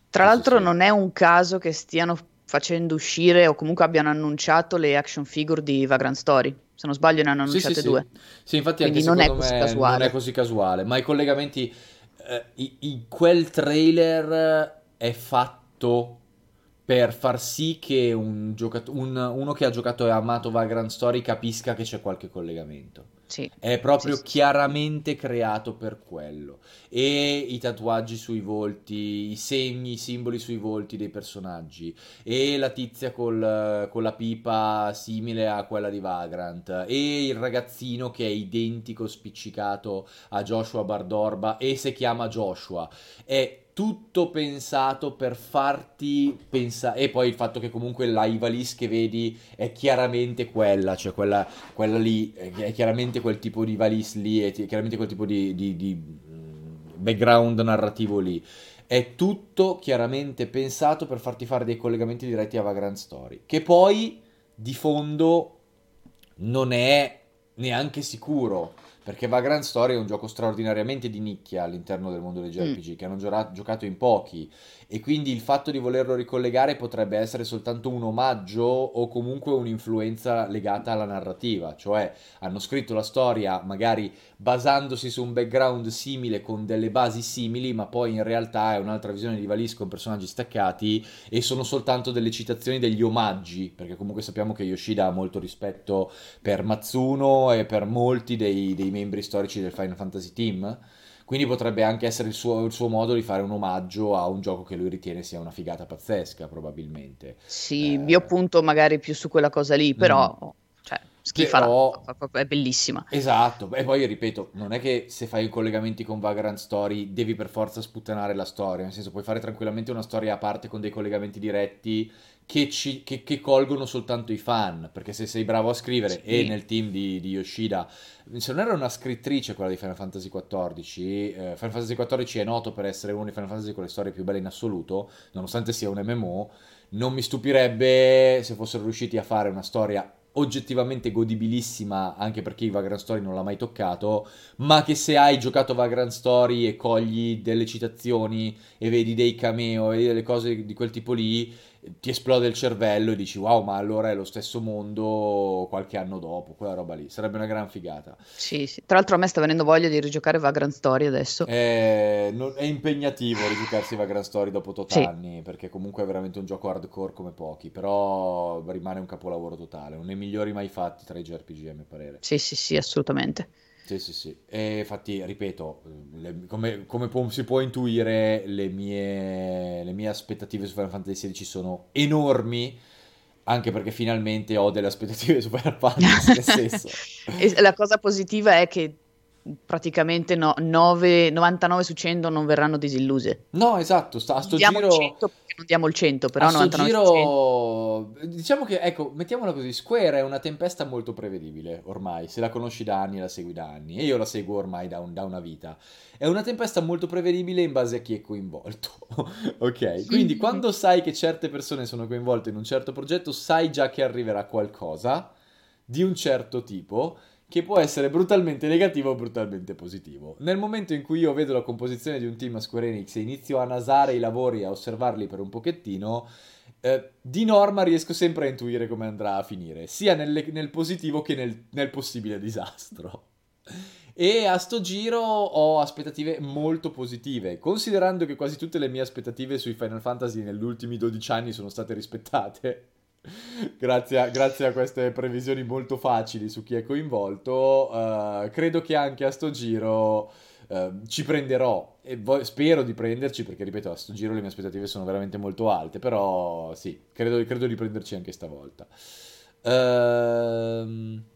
Tra sì, l'altro sì. non è un caso che stiano facendo uscire o comunque abbiano annunciato le action figure di Vagrant Story. Se non sbaglio ne hanno annunciate sì, due. Sì, infatti Quindi anche non è così casuale. non è così casuale, ma i collegamenti eh, i, i, quel trailer è fatto per far sì che un giocato- un, uno che ha giocato e amato Vagrant Story capisca che c'è qualche collegamento. Sì. È proprio sì, sì, chiaramente creato per quello. E i tatuaggi sui volti, i segni, i simboli sui volti dei personaggi. E la tizia col, con la pipa simile a quella di Vagrant. E il ragazzino che è identico, spiccicato a Joshua Bardorba e si chiama Joshua. È tutto pensato per farti pensare. E poi il fatto che comunque la Ivalice che vedi è chiaramente quella, cioè quella, quella lì, è chiaramente quel tipo di Ivalice lì, è chiaramente quel tipo di, di, di mm, background narrativo lì. È tutto chiaramente pensato per farti fare dei collegamenti diretti a Vagrant Story. Che poi, di fondo, non è neanche sicuro perché Vagrant Story è un gioco straordinariamente di nicchia all'interno del mondo JRPG, mm. che hanno giocato in pochi, e quindi il fatto di volerlo ricollegare potrebbe essere soltanto un omaggio o comunque un'influenza legata alla narrativa, cioè hanno scritto la storia magari basandosi su un background simile con delle basi simili, ma poi in realtà è un'altra visione di Valis con personaggi staccati e sono soltanto delle citazioni degli omaggi, perché comunque sappiamo che Yoshida ha molto rispetto per Matsuno e per molti dei, dei membri storici del Final Fantasy Team. Quindi potrebbe anche essere il suo, il suo, modo di fare un omaggio a un gioco che lui ritiene sia una figata pazzesca, probabilmente. Sì, eh... io appunto magari più su quella cosa lì, però... Mm. Cioè, schifa, Però... è bellissima. Esatto, e poi ripeto, non è che se fai i collegamenti con Vagrant Story devi per forza sputtanare la storia, nel senso puoi fare tranquillamente una storia a parte con dei collegamenti diretti che, ci, che, che, colgono soltanto i fan, perché se sei bravo a scrivere sì. e nel team di, di, Yoshida, se non era una scrittrice quella di Final Fantasy XIV, eh, Final Fantasy XIV è noto per essere uno dei Final Fantasy con le storie più belle in assoluto, nonostante sia un MMO, non mi stupirebbe se fossero riusciti a fare una storia oggettivamente godibilissima anche per chi Vagrant Story non l'ha mai toccato, ma che se hai giocato Vagrant Story e cogli delle citazioni e vedi dei cameo e delle cose di quel tipo lì, ti esplode il cervello e dici wow ma allora è lo stesso mondo qualche anno dopo quella roba lì. Sarebbe una gran figata. Sì, sì. tra l'altro a me sta venendo voglia di rigiocare Vagrant Story adesso. È, non, è impegnativo rigiocarsi Vagrant Story dopo tot sì. anni perché comunque è veramente un gioco hardcore come pochi però rimane un capolavoro totale uno dei migliori mai fatti tra i JRPG a mio parere. Sì sì sì assolutamente sì, sì, sì. E infatti, ripeto, le, come, come può, si può intuire, le mie, le mie aspettative su Final Fantasy XVI sono enormi, anche perché finalmente ho delle aspettative su Final Fantasy stesso. (laughs) la cosa positiva è che praticamente no, 9, 99 su 100 non verranno disilluse. No, esatto, sta, a sto diamo giro... 100 non diamo il 100, però a 99 giro... Diciamo che, ecco, mettiamola così, Square è una tempesta molto prevedibile ormai, se la conosci da anni e la segui da anni, e io la seguo ormai da, un, da una vita. È una tempesta molto prevedibile in base a chi è coinvolto, (laughs) ok? Quindi quando sai che certe persone sono coinvolte in un certo progetto, sai già che arriverà qualcosa di un certo tipo che può essere brutalmente negativo o brutalmente positivo. Nel momento in cui io vedo la composizione di un team a Square Enix e inizio a nasare i lavori e a osservarli per un pochettino, eh, di norma riesco sempre a intuire come andrà a finire, sia nelle, nel positivo che nel, nel possibile disastro. (laughs) E a sto giro ho aspettative molto positive, considerando che quasi tutte le mie aspettative sui Final Fantasy negli ultimi 12 anni sono state rispettate grazie, a, grazie, a, queste previsioni molto facili su chi è coinvolto, uh, credo che anche a sto giro uh, ci prenderò e vo- spero di prenderci perché, ripeto, a sto giro le mie aspettative sono veramente molto alte, però sì, credo, credo di prenderci anche stavolta. Ehm... Uh...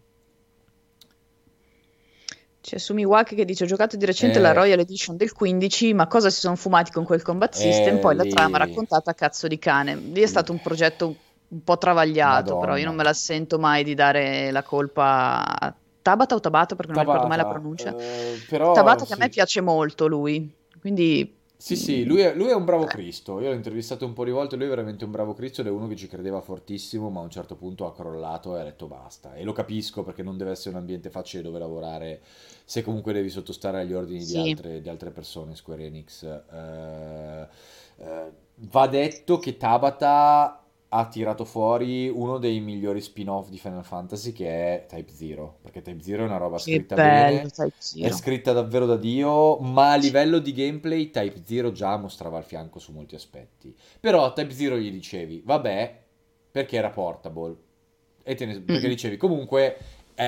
C'è Sumiwaki che dice: Ho giocato di recente eh. la Royal Edition del 15, ma cosa si sono fumati con quel combat system? Eh, Poi la trama raccontata a cazzo di cane. Lì è stato un progetto un po' travagliato, Madonna. però io non me la sento mai di dare la colpa a Tabata o Tabata, perché non Tabata, ricordo mai la pronuncia. Eh, però, Tabata che sì. a me piace molto lui, quindi... Sì, sì, lui è, lui è un bravo eh. Cristo. Io l'ho intervistato un po' di volte, lui è veramente un bravo Cristo ed è uno che ci credeva fortissimo, ma a un certo punto ha crollato e ha detto basta. E lo capisco perché non deve essere un ambiente facile dove lavorare se comunque devi sottostare agli ordini sì. di, altre, di, altre, persone, Square Enix. Uh, uh, va detto che Tabata ha tirato fuori uno dei migliori spin-off di Final Fantasy che è Type Zero, perché Type Zero è una roba scritta bello, bene, è scritta davvero da Dio, ma a livello di gameplay Type Zero già mostrava il fianco su molti aspetti. Però a Type Zero gli dicevi, vabbè, perché era portable, e te ne... perché dicevi comunque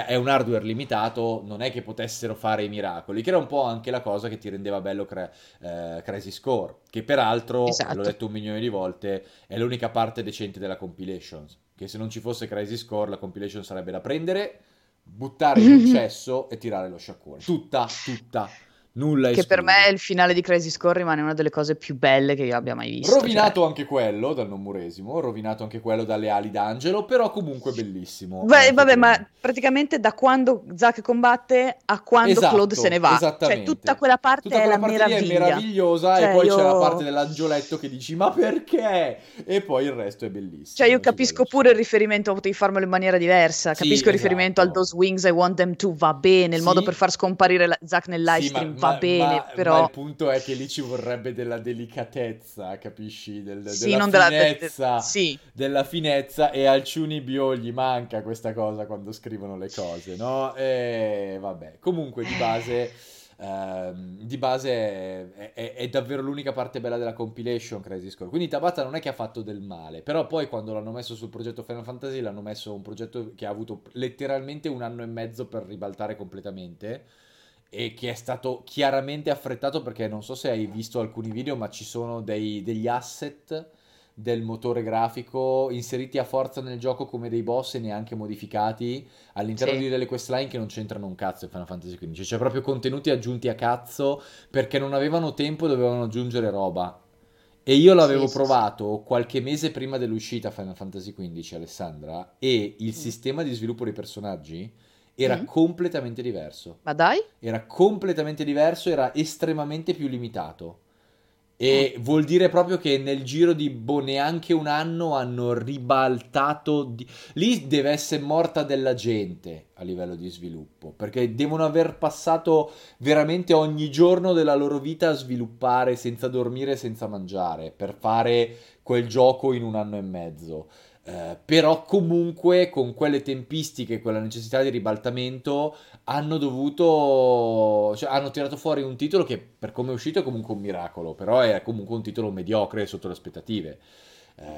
è, un hardware limitato, non è che potessero fare i miracoli, che era un po' anche la cosa che ti rendeva bello cre- eh, Crisis Core, che peraltro, esatto. l'ho detto un milione di volte, è l'unica parte decente della compilation, che se non ci fosse Crisis Core la compilation sarebbe da prendere, buttare in (laughs) un cesso e tirare lo sciacquone. Tutta, tutta Nulla che per me il finale di Crazy Score rimane una delle cose più belle che io abbia mai visto. Rovinato cioè. anche quello dal nomuresimo, rovinato anche quello dalle ali d'angelo, però comunque bellissimo. Beh, vabbè, ma praticamente da quando Zack combatte a quando esatto, Claude se ne va. Cioè tutta quella parte tutta è quella la meraviglia. è meravigliosa cioè, e poi io... c'è la parte dell'angioletto che dici ma perché? E poi il resto è bellissimo. Cioè io capisco pure il riferimento, potevi farmelo in maniera diversa, capisco sì, il riferimento al esatto. Those Wings I Want Them To, va bene, il sì. modo per far scomparire la... Zack nel live stream. Sì, va bene, ma, però... Ma il punto è che lì ci vorrebbe della delicatezza, capisci? Del, sì, della finezza, della... Sì. della finezza e al Bio gli manca questa cosa quando scrivono le cose, no? E vabbè, comunque di base... Uh, di base è, è, è, davvero l'unica parte bella della compilation Crazy Score. Quindi Tabata non è che ha fatto del male, però poi quando l'hanno messo sul progetto Final Fantasy l'hanno messo un progetto che ha avuto letteralmente un anno e mezzo per ribaltare completamente e che è stato chiaramente affrettato perché non so se hai visto alcuni video, ma ci sono dei, degli asset del motore grafico inseriti a forza nel gioco come dei boss e neanche modificati all'interno sì. delle questline che non c'entrano un cazzo in Final Fantasy XV. C'è proprio contenuti aggiunti a cazzo perché non avevano tempo e dovevano aggiungere roba. E io l'avevo sì, provato sì, qualche mese prima dell'uscita Final Fantasy XV, Alessandra, e il mm. sistema di sviluppo dei personaggi era mm. completamente diverso. Ma dai? Era completamente diverso, era estremamente più limitato. E mm. vuol dire proprio che nel giro di boh, neanche un anno hanno ribaltato. Di... Lì deve essere morta della gente a livello di sviluppo. Perché devono aver passato veramente ogni giorno della loro vita a sviluppare senza dormire, senza mangiare. Per fare quel gioco in un anno e mezzo. Eh, però comunque con quelle tempistiche, quella necessità di ribaltamento, hanno dovuto, cioè, hanno tirato fuori un titolo che per come è uscito è comunque un miracolo, però è comunque un titolo mediocre sotto le aspettative.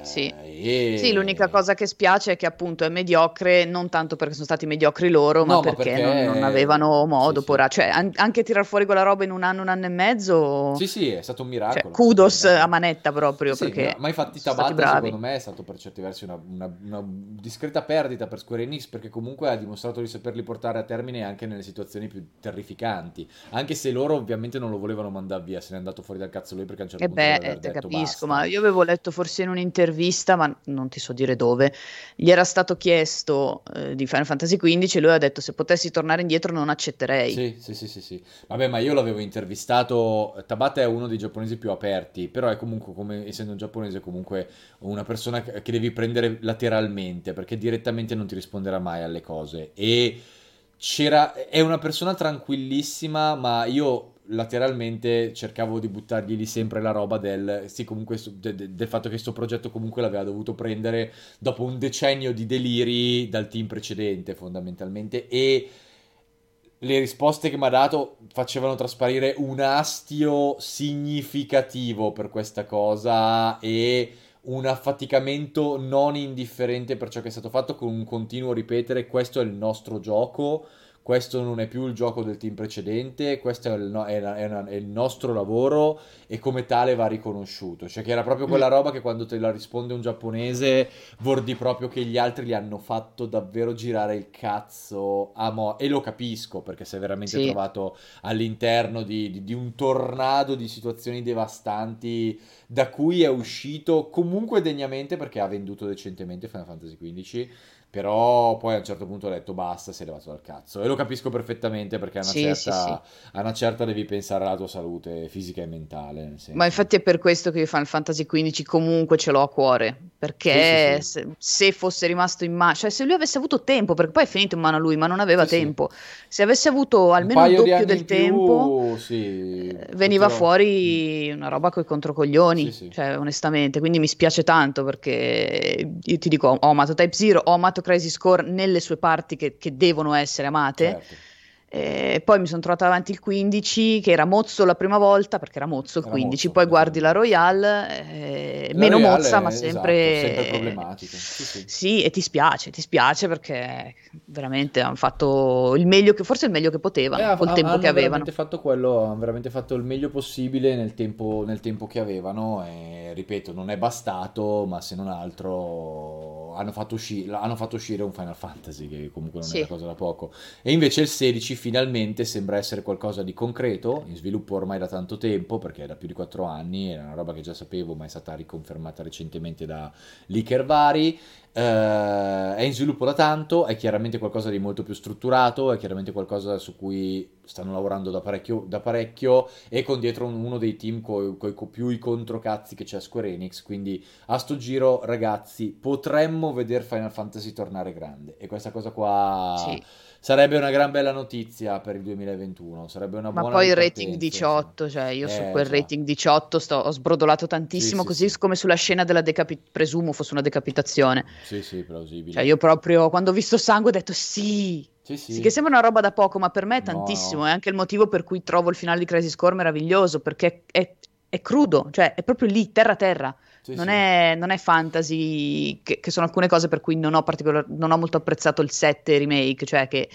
Sì. Eh, e... sì. l'unica cosa che spiace è che appunto è mediocre, non tanto perché sono stati mediocri loro, no, ma, perché, perché... Non, non, avevano modo. Sì, sì. Cioè, an- anche tirar fuori quella roba in un anno, un anno e mezzo. Sì, sì, è stato un miracolo. Cioè, kudos a manetta proprio. Perché ma infatti Tabata, secondo me, è stato per certi versi una, una, una, discreta perdita per Square Enix, perché comunque ha dimostrato di saperli portare a termine anche nelle situazioni più terrificanti. Anche se loro ovviamente non lo volevano mandare via, se n'è andato fuori dal cazzo lui perché a un certo eh punto beh, te capisco, basta. ma io avevo letto forse in un un'intervista, ma non ti so dire dove, gli era stato chiesto eh, di Final Fantasy XV e lui ha detto se potessi tornare indietro non accetterei. Sì, sì, sì, sì, sì. Vabbè, ma io l'avevo intervistato, Tabata è uno dei giapponesi più aperti, però è comunque, come, essendo un giapponese, comunque una persona che devi prendere lateralmente, perché direttamente non ti risponderà mai alle cose. E c'era, è una persona tranquillissima, ma io lateralmente cercavo di buttargli lì sempre la roba del, sì, comunque, de, de, del fatto che questo progetto comunque l'aveva dovuto prendere dopo un decennio di deliri dal team precedente fondamentalmente e le risposte che mi ha dato facevano trasparire un astio significativo per questa cosa e un affaticamento non indifferente per ciò che è stato fatto con un continuo ripetere questo è il nostro gioco questo non è più il gioco del team precedente, questo è il, no- è, una, è, una, è il, nostro lavoro e come tale va riconosciuto. Cioè che era proprio quella roba che quando te la risponde un giapponese vordi proprio che gli altri gli hanno fatto davvero girare il cazzo a mo- e lo capisco perché si è veramente sì. trovato all'interno di, di, di un tornado di situazioni devastanti da cui è uscito comunque degnamente perché ha venduto decentemente Final Fantasy XV però poi a un certo punto ho detto basta, si è levato dal cazzo. E lo capisco perfettamente perché a una, sì, certa, sì, sì. a una certa devi pensare alla tua salute fisica e mentale. Ma infatti è per questo che io Final Fantasy XV comunque ce l'ho a cuore. Perché se, se, fosse rimasto in mano, cioè se lui avesse avuto tempo, perché poi è finito in mano a lui, ma non aveva tempo. Se avesse avuto almeno il doppio del tempo, più, eh, veniva però... fuori una roba coi controcoglioni. Cioè, onestamente, quindi mi spiace tanto perché io ti dico, ho amato Type Zero, ho amato Crazy Score nelle sue parti che, che devono essere amate. Certo. Eh, poi mi sono trovata davanti il 15 che era mozzo la prima volta perché era mozzo il era 15 mozzo, poi guardi la Royale eh, la meno Royale mozza ma sempre, esatto, sempre problematico sì, sì. sì, e ti spiace ti spiace perché veramente hanno fatto il meglio che forse il meglio che potevano eh, col tempo che avevano fatto quello, hanno veramente fatto il meglio possibile nel tempo, nel tempo che avevano e ripeto non è bastato ma se non altro hanno fatto, usci- hanno fatto uscire un Final Fantasy, che comunque non sì. è una cosa da poco. E invece il 16 finalmente sembra essere qualcosa di concreto, in sviluppo ormai da tanto tempo, perché è da più di 4 anni, era una roba che già sapevo, ma è stata riconfermata recentemente da leaker vari. Uh, è in sviluppo da tanto, è chiaramente qualcosa di molto più strutturato, è chiaramente qualcosa su cui stanno lavorando da parecchio, da parecchio e con dietro uno dei team con co- più i controcazzi che c'è a Square Enix, quindi a sto giro ragazzi potremmo vedere Final Fantasy tornare grande. E questa cosa qua... Sì sarebbe una gran bella notizia per il 2021. Sarebbe una Ma buona poi il rating 18, cioè io eh, su quel cioè. rating 18 sto, ho sbrodolato tantissimo, sì, così sì, come sulla scena della decapitazione, presumo fosse una decapitazione. Sì, sì, plausibile. Cioè io proprio quando ho visto sangue ho detto sì. Sì, sì. sì, che sembra una roba da poco, ma per me è tantissimo. No. È anche il motivo per cui trovo il finale di Crazy Score meraviglioso, perché è, è crudo, cioè è proprio lì, terra terra. Sì, non, sì. È, non, È, fantasy, che, che, sono alcune cose per cui non ho, particolar- non ho molto apprezzato il 7 remake, cioè che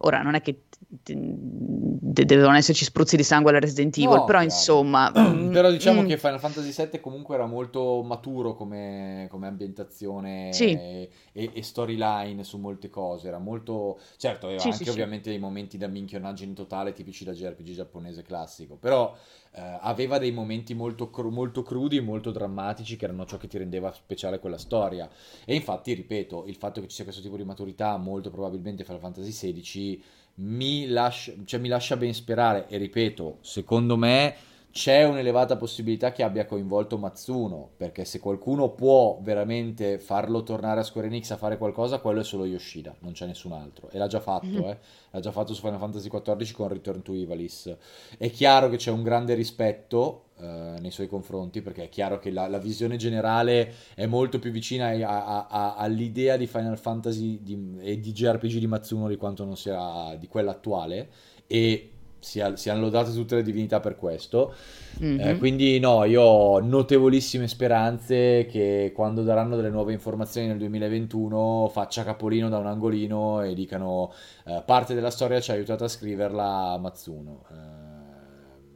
ora non è che de- devono esserci spruzzi di sangue alla Resident Evil, no, però chiaro. insomma... (clears throat) però diciamo mm. che Final Fantasy VII comunque era molto maturo come, come ambientazione sì. e, e, storyline su molte cose, era molto... Certo, aveva sì, anche sì, ovviamente dei momenti da minchionaggine in totale tipici da JRPG giapponese classico, però eh, aveva dei momenti molto, cru- molto crudi, molto drammatici che erano ciò che ti rendeva speciale quella storia. E infatti, ripeto, il fatto che ci sia questo tipo di maturità, molto probabilmente Final Fantasy XVI mi lascia, cioè, mi lascia ben sperare e ripeto, secondo me c'è un'elevata possibilità che abbia coinvolto Matsuno, perché se qualcuno può veramente farlo tornare a Square Enix a fare qualcosa, quello è solo Yoshida, non c'è nessun altro. E l'ha già fatto, mm-hmm. eh. L'ha già fatto su Final Fantasy XIV con Return to Ivalice. È chiaro che c'è un grande rispetto eh, nei suoi confronti, perché è chiaro che la, la, visione generale è molto più vicina a, a, a, all'idea di Final Fantasy di, e di JRPG di Matsuno di quanto non sia di quella attuale. E si, hanno lodate tutte le divinità per questo. Mm-hmm. Eh, quindi no, io ho notevolissime speranze che quando daranno delle nuove informazioni nel 2021 faccia capolino da un angolino e dicano eh, parte della storia ci ha aiutato a scriverla Matsuno. Eh,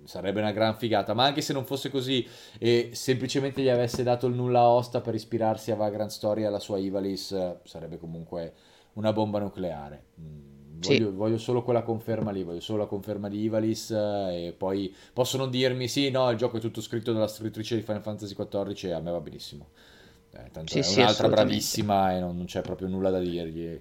sarebbe una gran figata, ma anche se non fosse così e semplicemente gli avesse dato il nulla osta per ispirarsi a Vagrant Story e alla sua Ivalice, sarebbe comunque una bomba nucleare. Mm Voglio, sì. voglio, solo quella conferma lì, voglio solo la conferma di Ivalis eh, e poi possono dirmi sì, no, il gioco è tutto scritto dalla scrittrice di Final Fantasy XIV e a me va benissimo. Eh, tanto Sì, è sì, un'altra bravissima e non, non c'è proprio nulla da dirgli.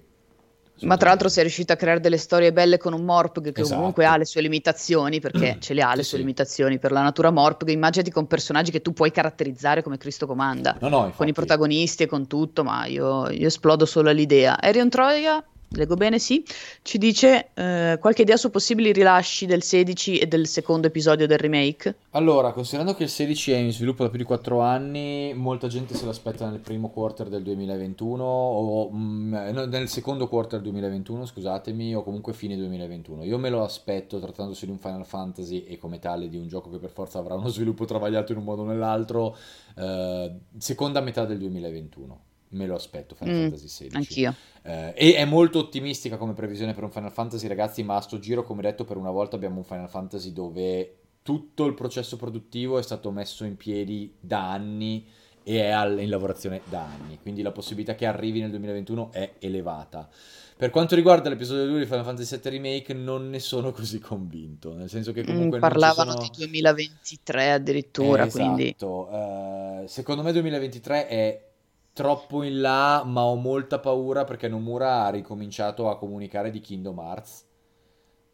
Ma tra l'altro sei riuscito a creare delle storie belle con un Morpg che Esatto. comunque ha le sue limitazioni, perché ce le ha le sue sì. limitazioni per la natura Morpg. Immaginati con personaggi che tu puoi caratterizzare come Cristo comanda, No, no, con i protagonisti e con tutto, ma io, io esplodo solo all'idea. Arion Troia, leggo bene, sì, ci dice eh, qualche idea su possibili rilasci del 16 e del secondo episodio del remake? Allora, considerando che il 16 è in sviluppo da più di 4 anni, molta gente se l'aspetta nel primo quarter del 2021 o mm, no, nel secondo quarter del 2021, scusatemi, o comunque fine 2021. Io me lo aspetto trattandosi di un Final Fantasy e come tale di un gioco che per forza avrà uno sviluppo travagliato in un modo o nell'altro, eh, seconda metà del 2021. Me lo aspetto, Final Mm, Fantasy 16. Anch'io. Eh, e è molto ottimistica come previsione per un Final Fantasy, ragazzi, ma a sto giro, come detto, per una volta abbiamo un Final Fantasy dove tutto il processo produttivo è stato messo in piedi da anni e è in lavorazione da anni, quindi la possibilità che arrivi nel 2021 è elevata. Per quanto riguarda l'episodio 2 di Final Fantasy VII Remake, non ne sono così convinto, nel senso che Mm, comunque non ci parlavano sono... di 2023 addirittura, Eh, quindi... esatto. Eh, secondo me 2023 è troppo in là, ma ho molta paura perché Nomura ha ricominciato a comunicare di Kingdom Hearts.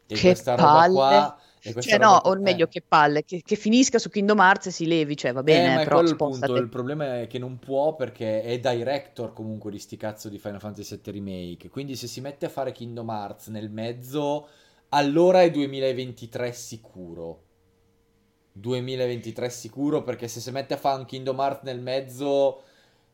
E Che questa roba palle. qua... e questa Cioè, roba no, qua- o meglio, eh. che palle, che, che finisca su Kingdom Hearts e si levi, cioè va Eh, bene, ma è però il punto. Il problema è che non può perché è director comunque di sti cazzo di Final Fantasy VII Remake. Quindi se si mette a fare Kingdom Hearts nel mezzo, allora è 2023 sicuro. 2023 sicuro perché se si mette a fare un Kingdom Hearts nel mezzo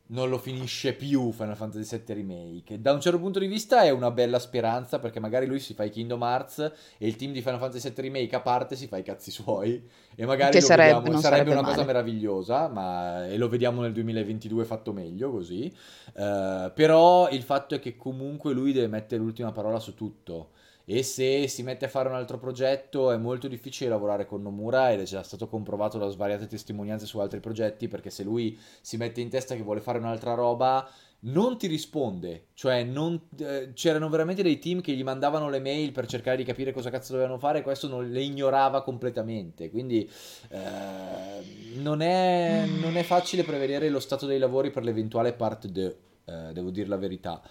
non lo finisce più Final Fantasy VII Remake. Da un certo punto di vista è una bella speranza perché magari lui si fa i Kingdom Hearts e il team di Final Fantasy VII Remake a parte si fa i cazzi suoi e magari Che lo sarebbe- vediamo, sarebbe sarebbe una cosa male. meravigliosa, ma e lo vediamo nel 2022 fatto meglio così. Eh, però il fatto è che comunque lui deve mettere l'ultima parola su tutto. E se si mette a fare un altro progetto è molto difficile lavorare con Nomura ed è già stato comprovato da svariate testimonianze su altri progetti perché se lui si mette in testa che vuole fare un'altra roba non ti risponde, cioè non- eh, c'erano veramente dei team che gli mandavano le mail per cercare di capire cosa cazzo dovevano fare e questo non, le ignorava completamente, quindi eh, non è, non è facile prevedere lo stato dei lavori per l'eventuale part 2, eh, devo dire la verità.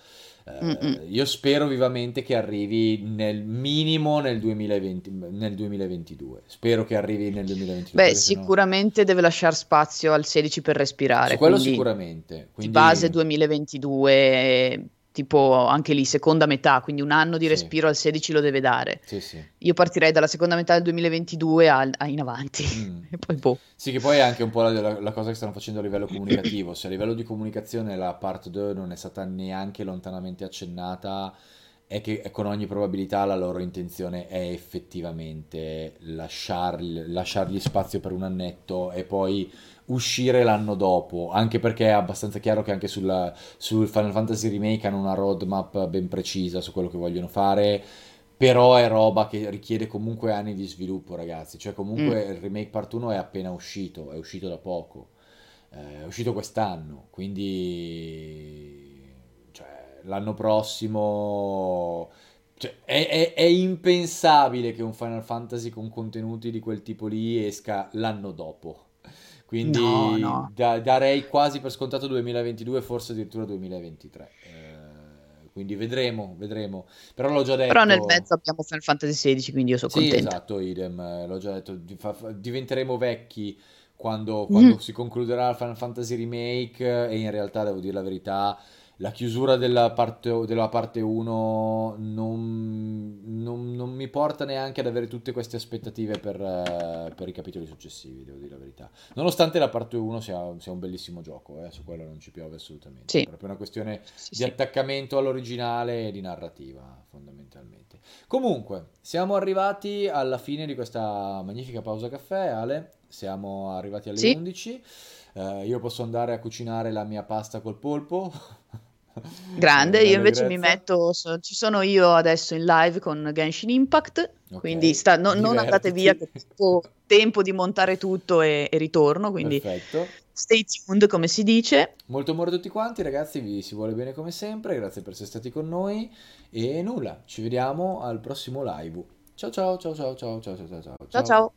Eh, io spero vivamente che arrivi nel minimo nel 2020, nel 2022. Spero che arrivi nel 2022. Beh, sicuramente deve lasciare spazio al 16 per respirare, Su quello quindi sicuramente. di Quindi... base 2022, eh, tipo anche lì seconda metà, quindi un anno di Sì. respiro al 16 lo deve dare. Sì, sì. Io partirei dalla seconda metà del 2022 a, a in avanti Mm. (laughs) e poi boh. Sì, che poi è anche un po' la, la- la cosa che stanno facendo a livello comunicativo. Se a livello di comunicazione la part 2 non è stata neanche lontanamente accennata, è che con ogni probabilità la loro intenzione è effettivamente lasciargli, lasciargli spazio per un annetto e poi uscire l'anno dopo. Anche perché è abbastanza chiaro che anche sulla- sul Final Fantasy Remake hanno una roadmap ben precisa su quello che vogliono fare. Però è roba che richiede comunque anni di sviluppo, ragazzi. Cioè, comunque il remake part 1 è appena uscito, è uscito da poco. Eh, è uscito quest'anno, quindi cioè, l'anno prossimo cioè, è, è- è impensabile che un Final Fantasy con contenuti di quel tipo lì esca l'anno dopo. Quindi No, no. da- darei quasi per scontato 2022, forse addirittura 2023. Eh, quindi vedremo, vedremo. Però l'ho già detto. Però nel mezzo abbiamo Final Fantasy 16, quindi io sono Sì, contenta. esatto, idem, l'ho già detto, diventeremo vecchi quando, quando Mhm. si concluderà il Final Fantasy Remake e in realtà, devo dire la verità, la chiusura della parte, della parte 1 non, non- non mi porta neanche ad avere tutte queste aspettative per, eh, per i capitoli successivi, devo dire la verità. Nonostante la parte 1 sia, sia un bellissimo gioco, eh, su quello non ci piove assolutamente, Sì. è proprio una questione Sì, di sì. attaccamento all'originale e di narrativa, fondamentalmente. Comunque, siamo arrivati alla fine di questa magnifica pausa caffè, Ale. Siamo arrivati alle Sì. 11. Eh, io posso andare a cucinare la mia pasta col polpo. (laughs) Grande, io invece mi metto, so- ci sono io adesso in live con Genshin Impact, Ok, quindi sta- no- non andate via, che ho (laughs) tempo di montare tutto e, e ritorno, quindi Perfetto. stay tuned come si dice. Molto amore a tutti quanti, ragazzi, vi si vuole bene come sempre, grazie per essere stati con noi e nulla, ci vediamo al prossimo live. Ciao ciao ciao ciao ciao ciao ciao ciao ciao. Ciao ciao!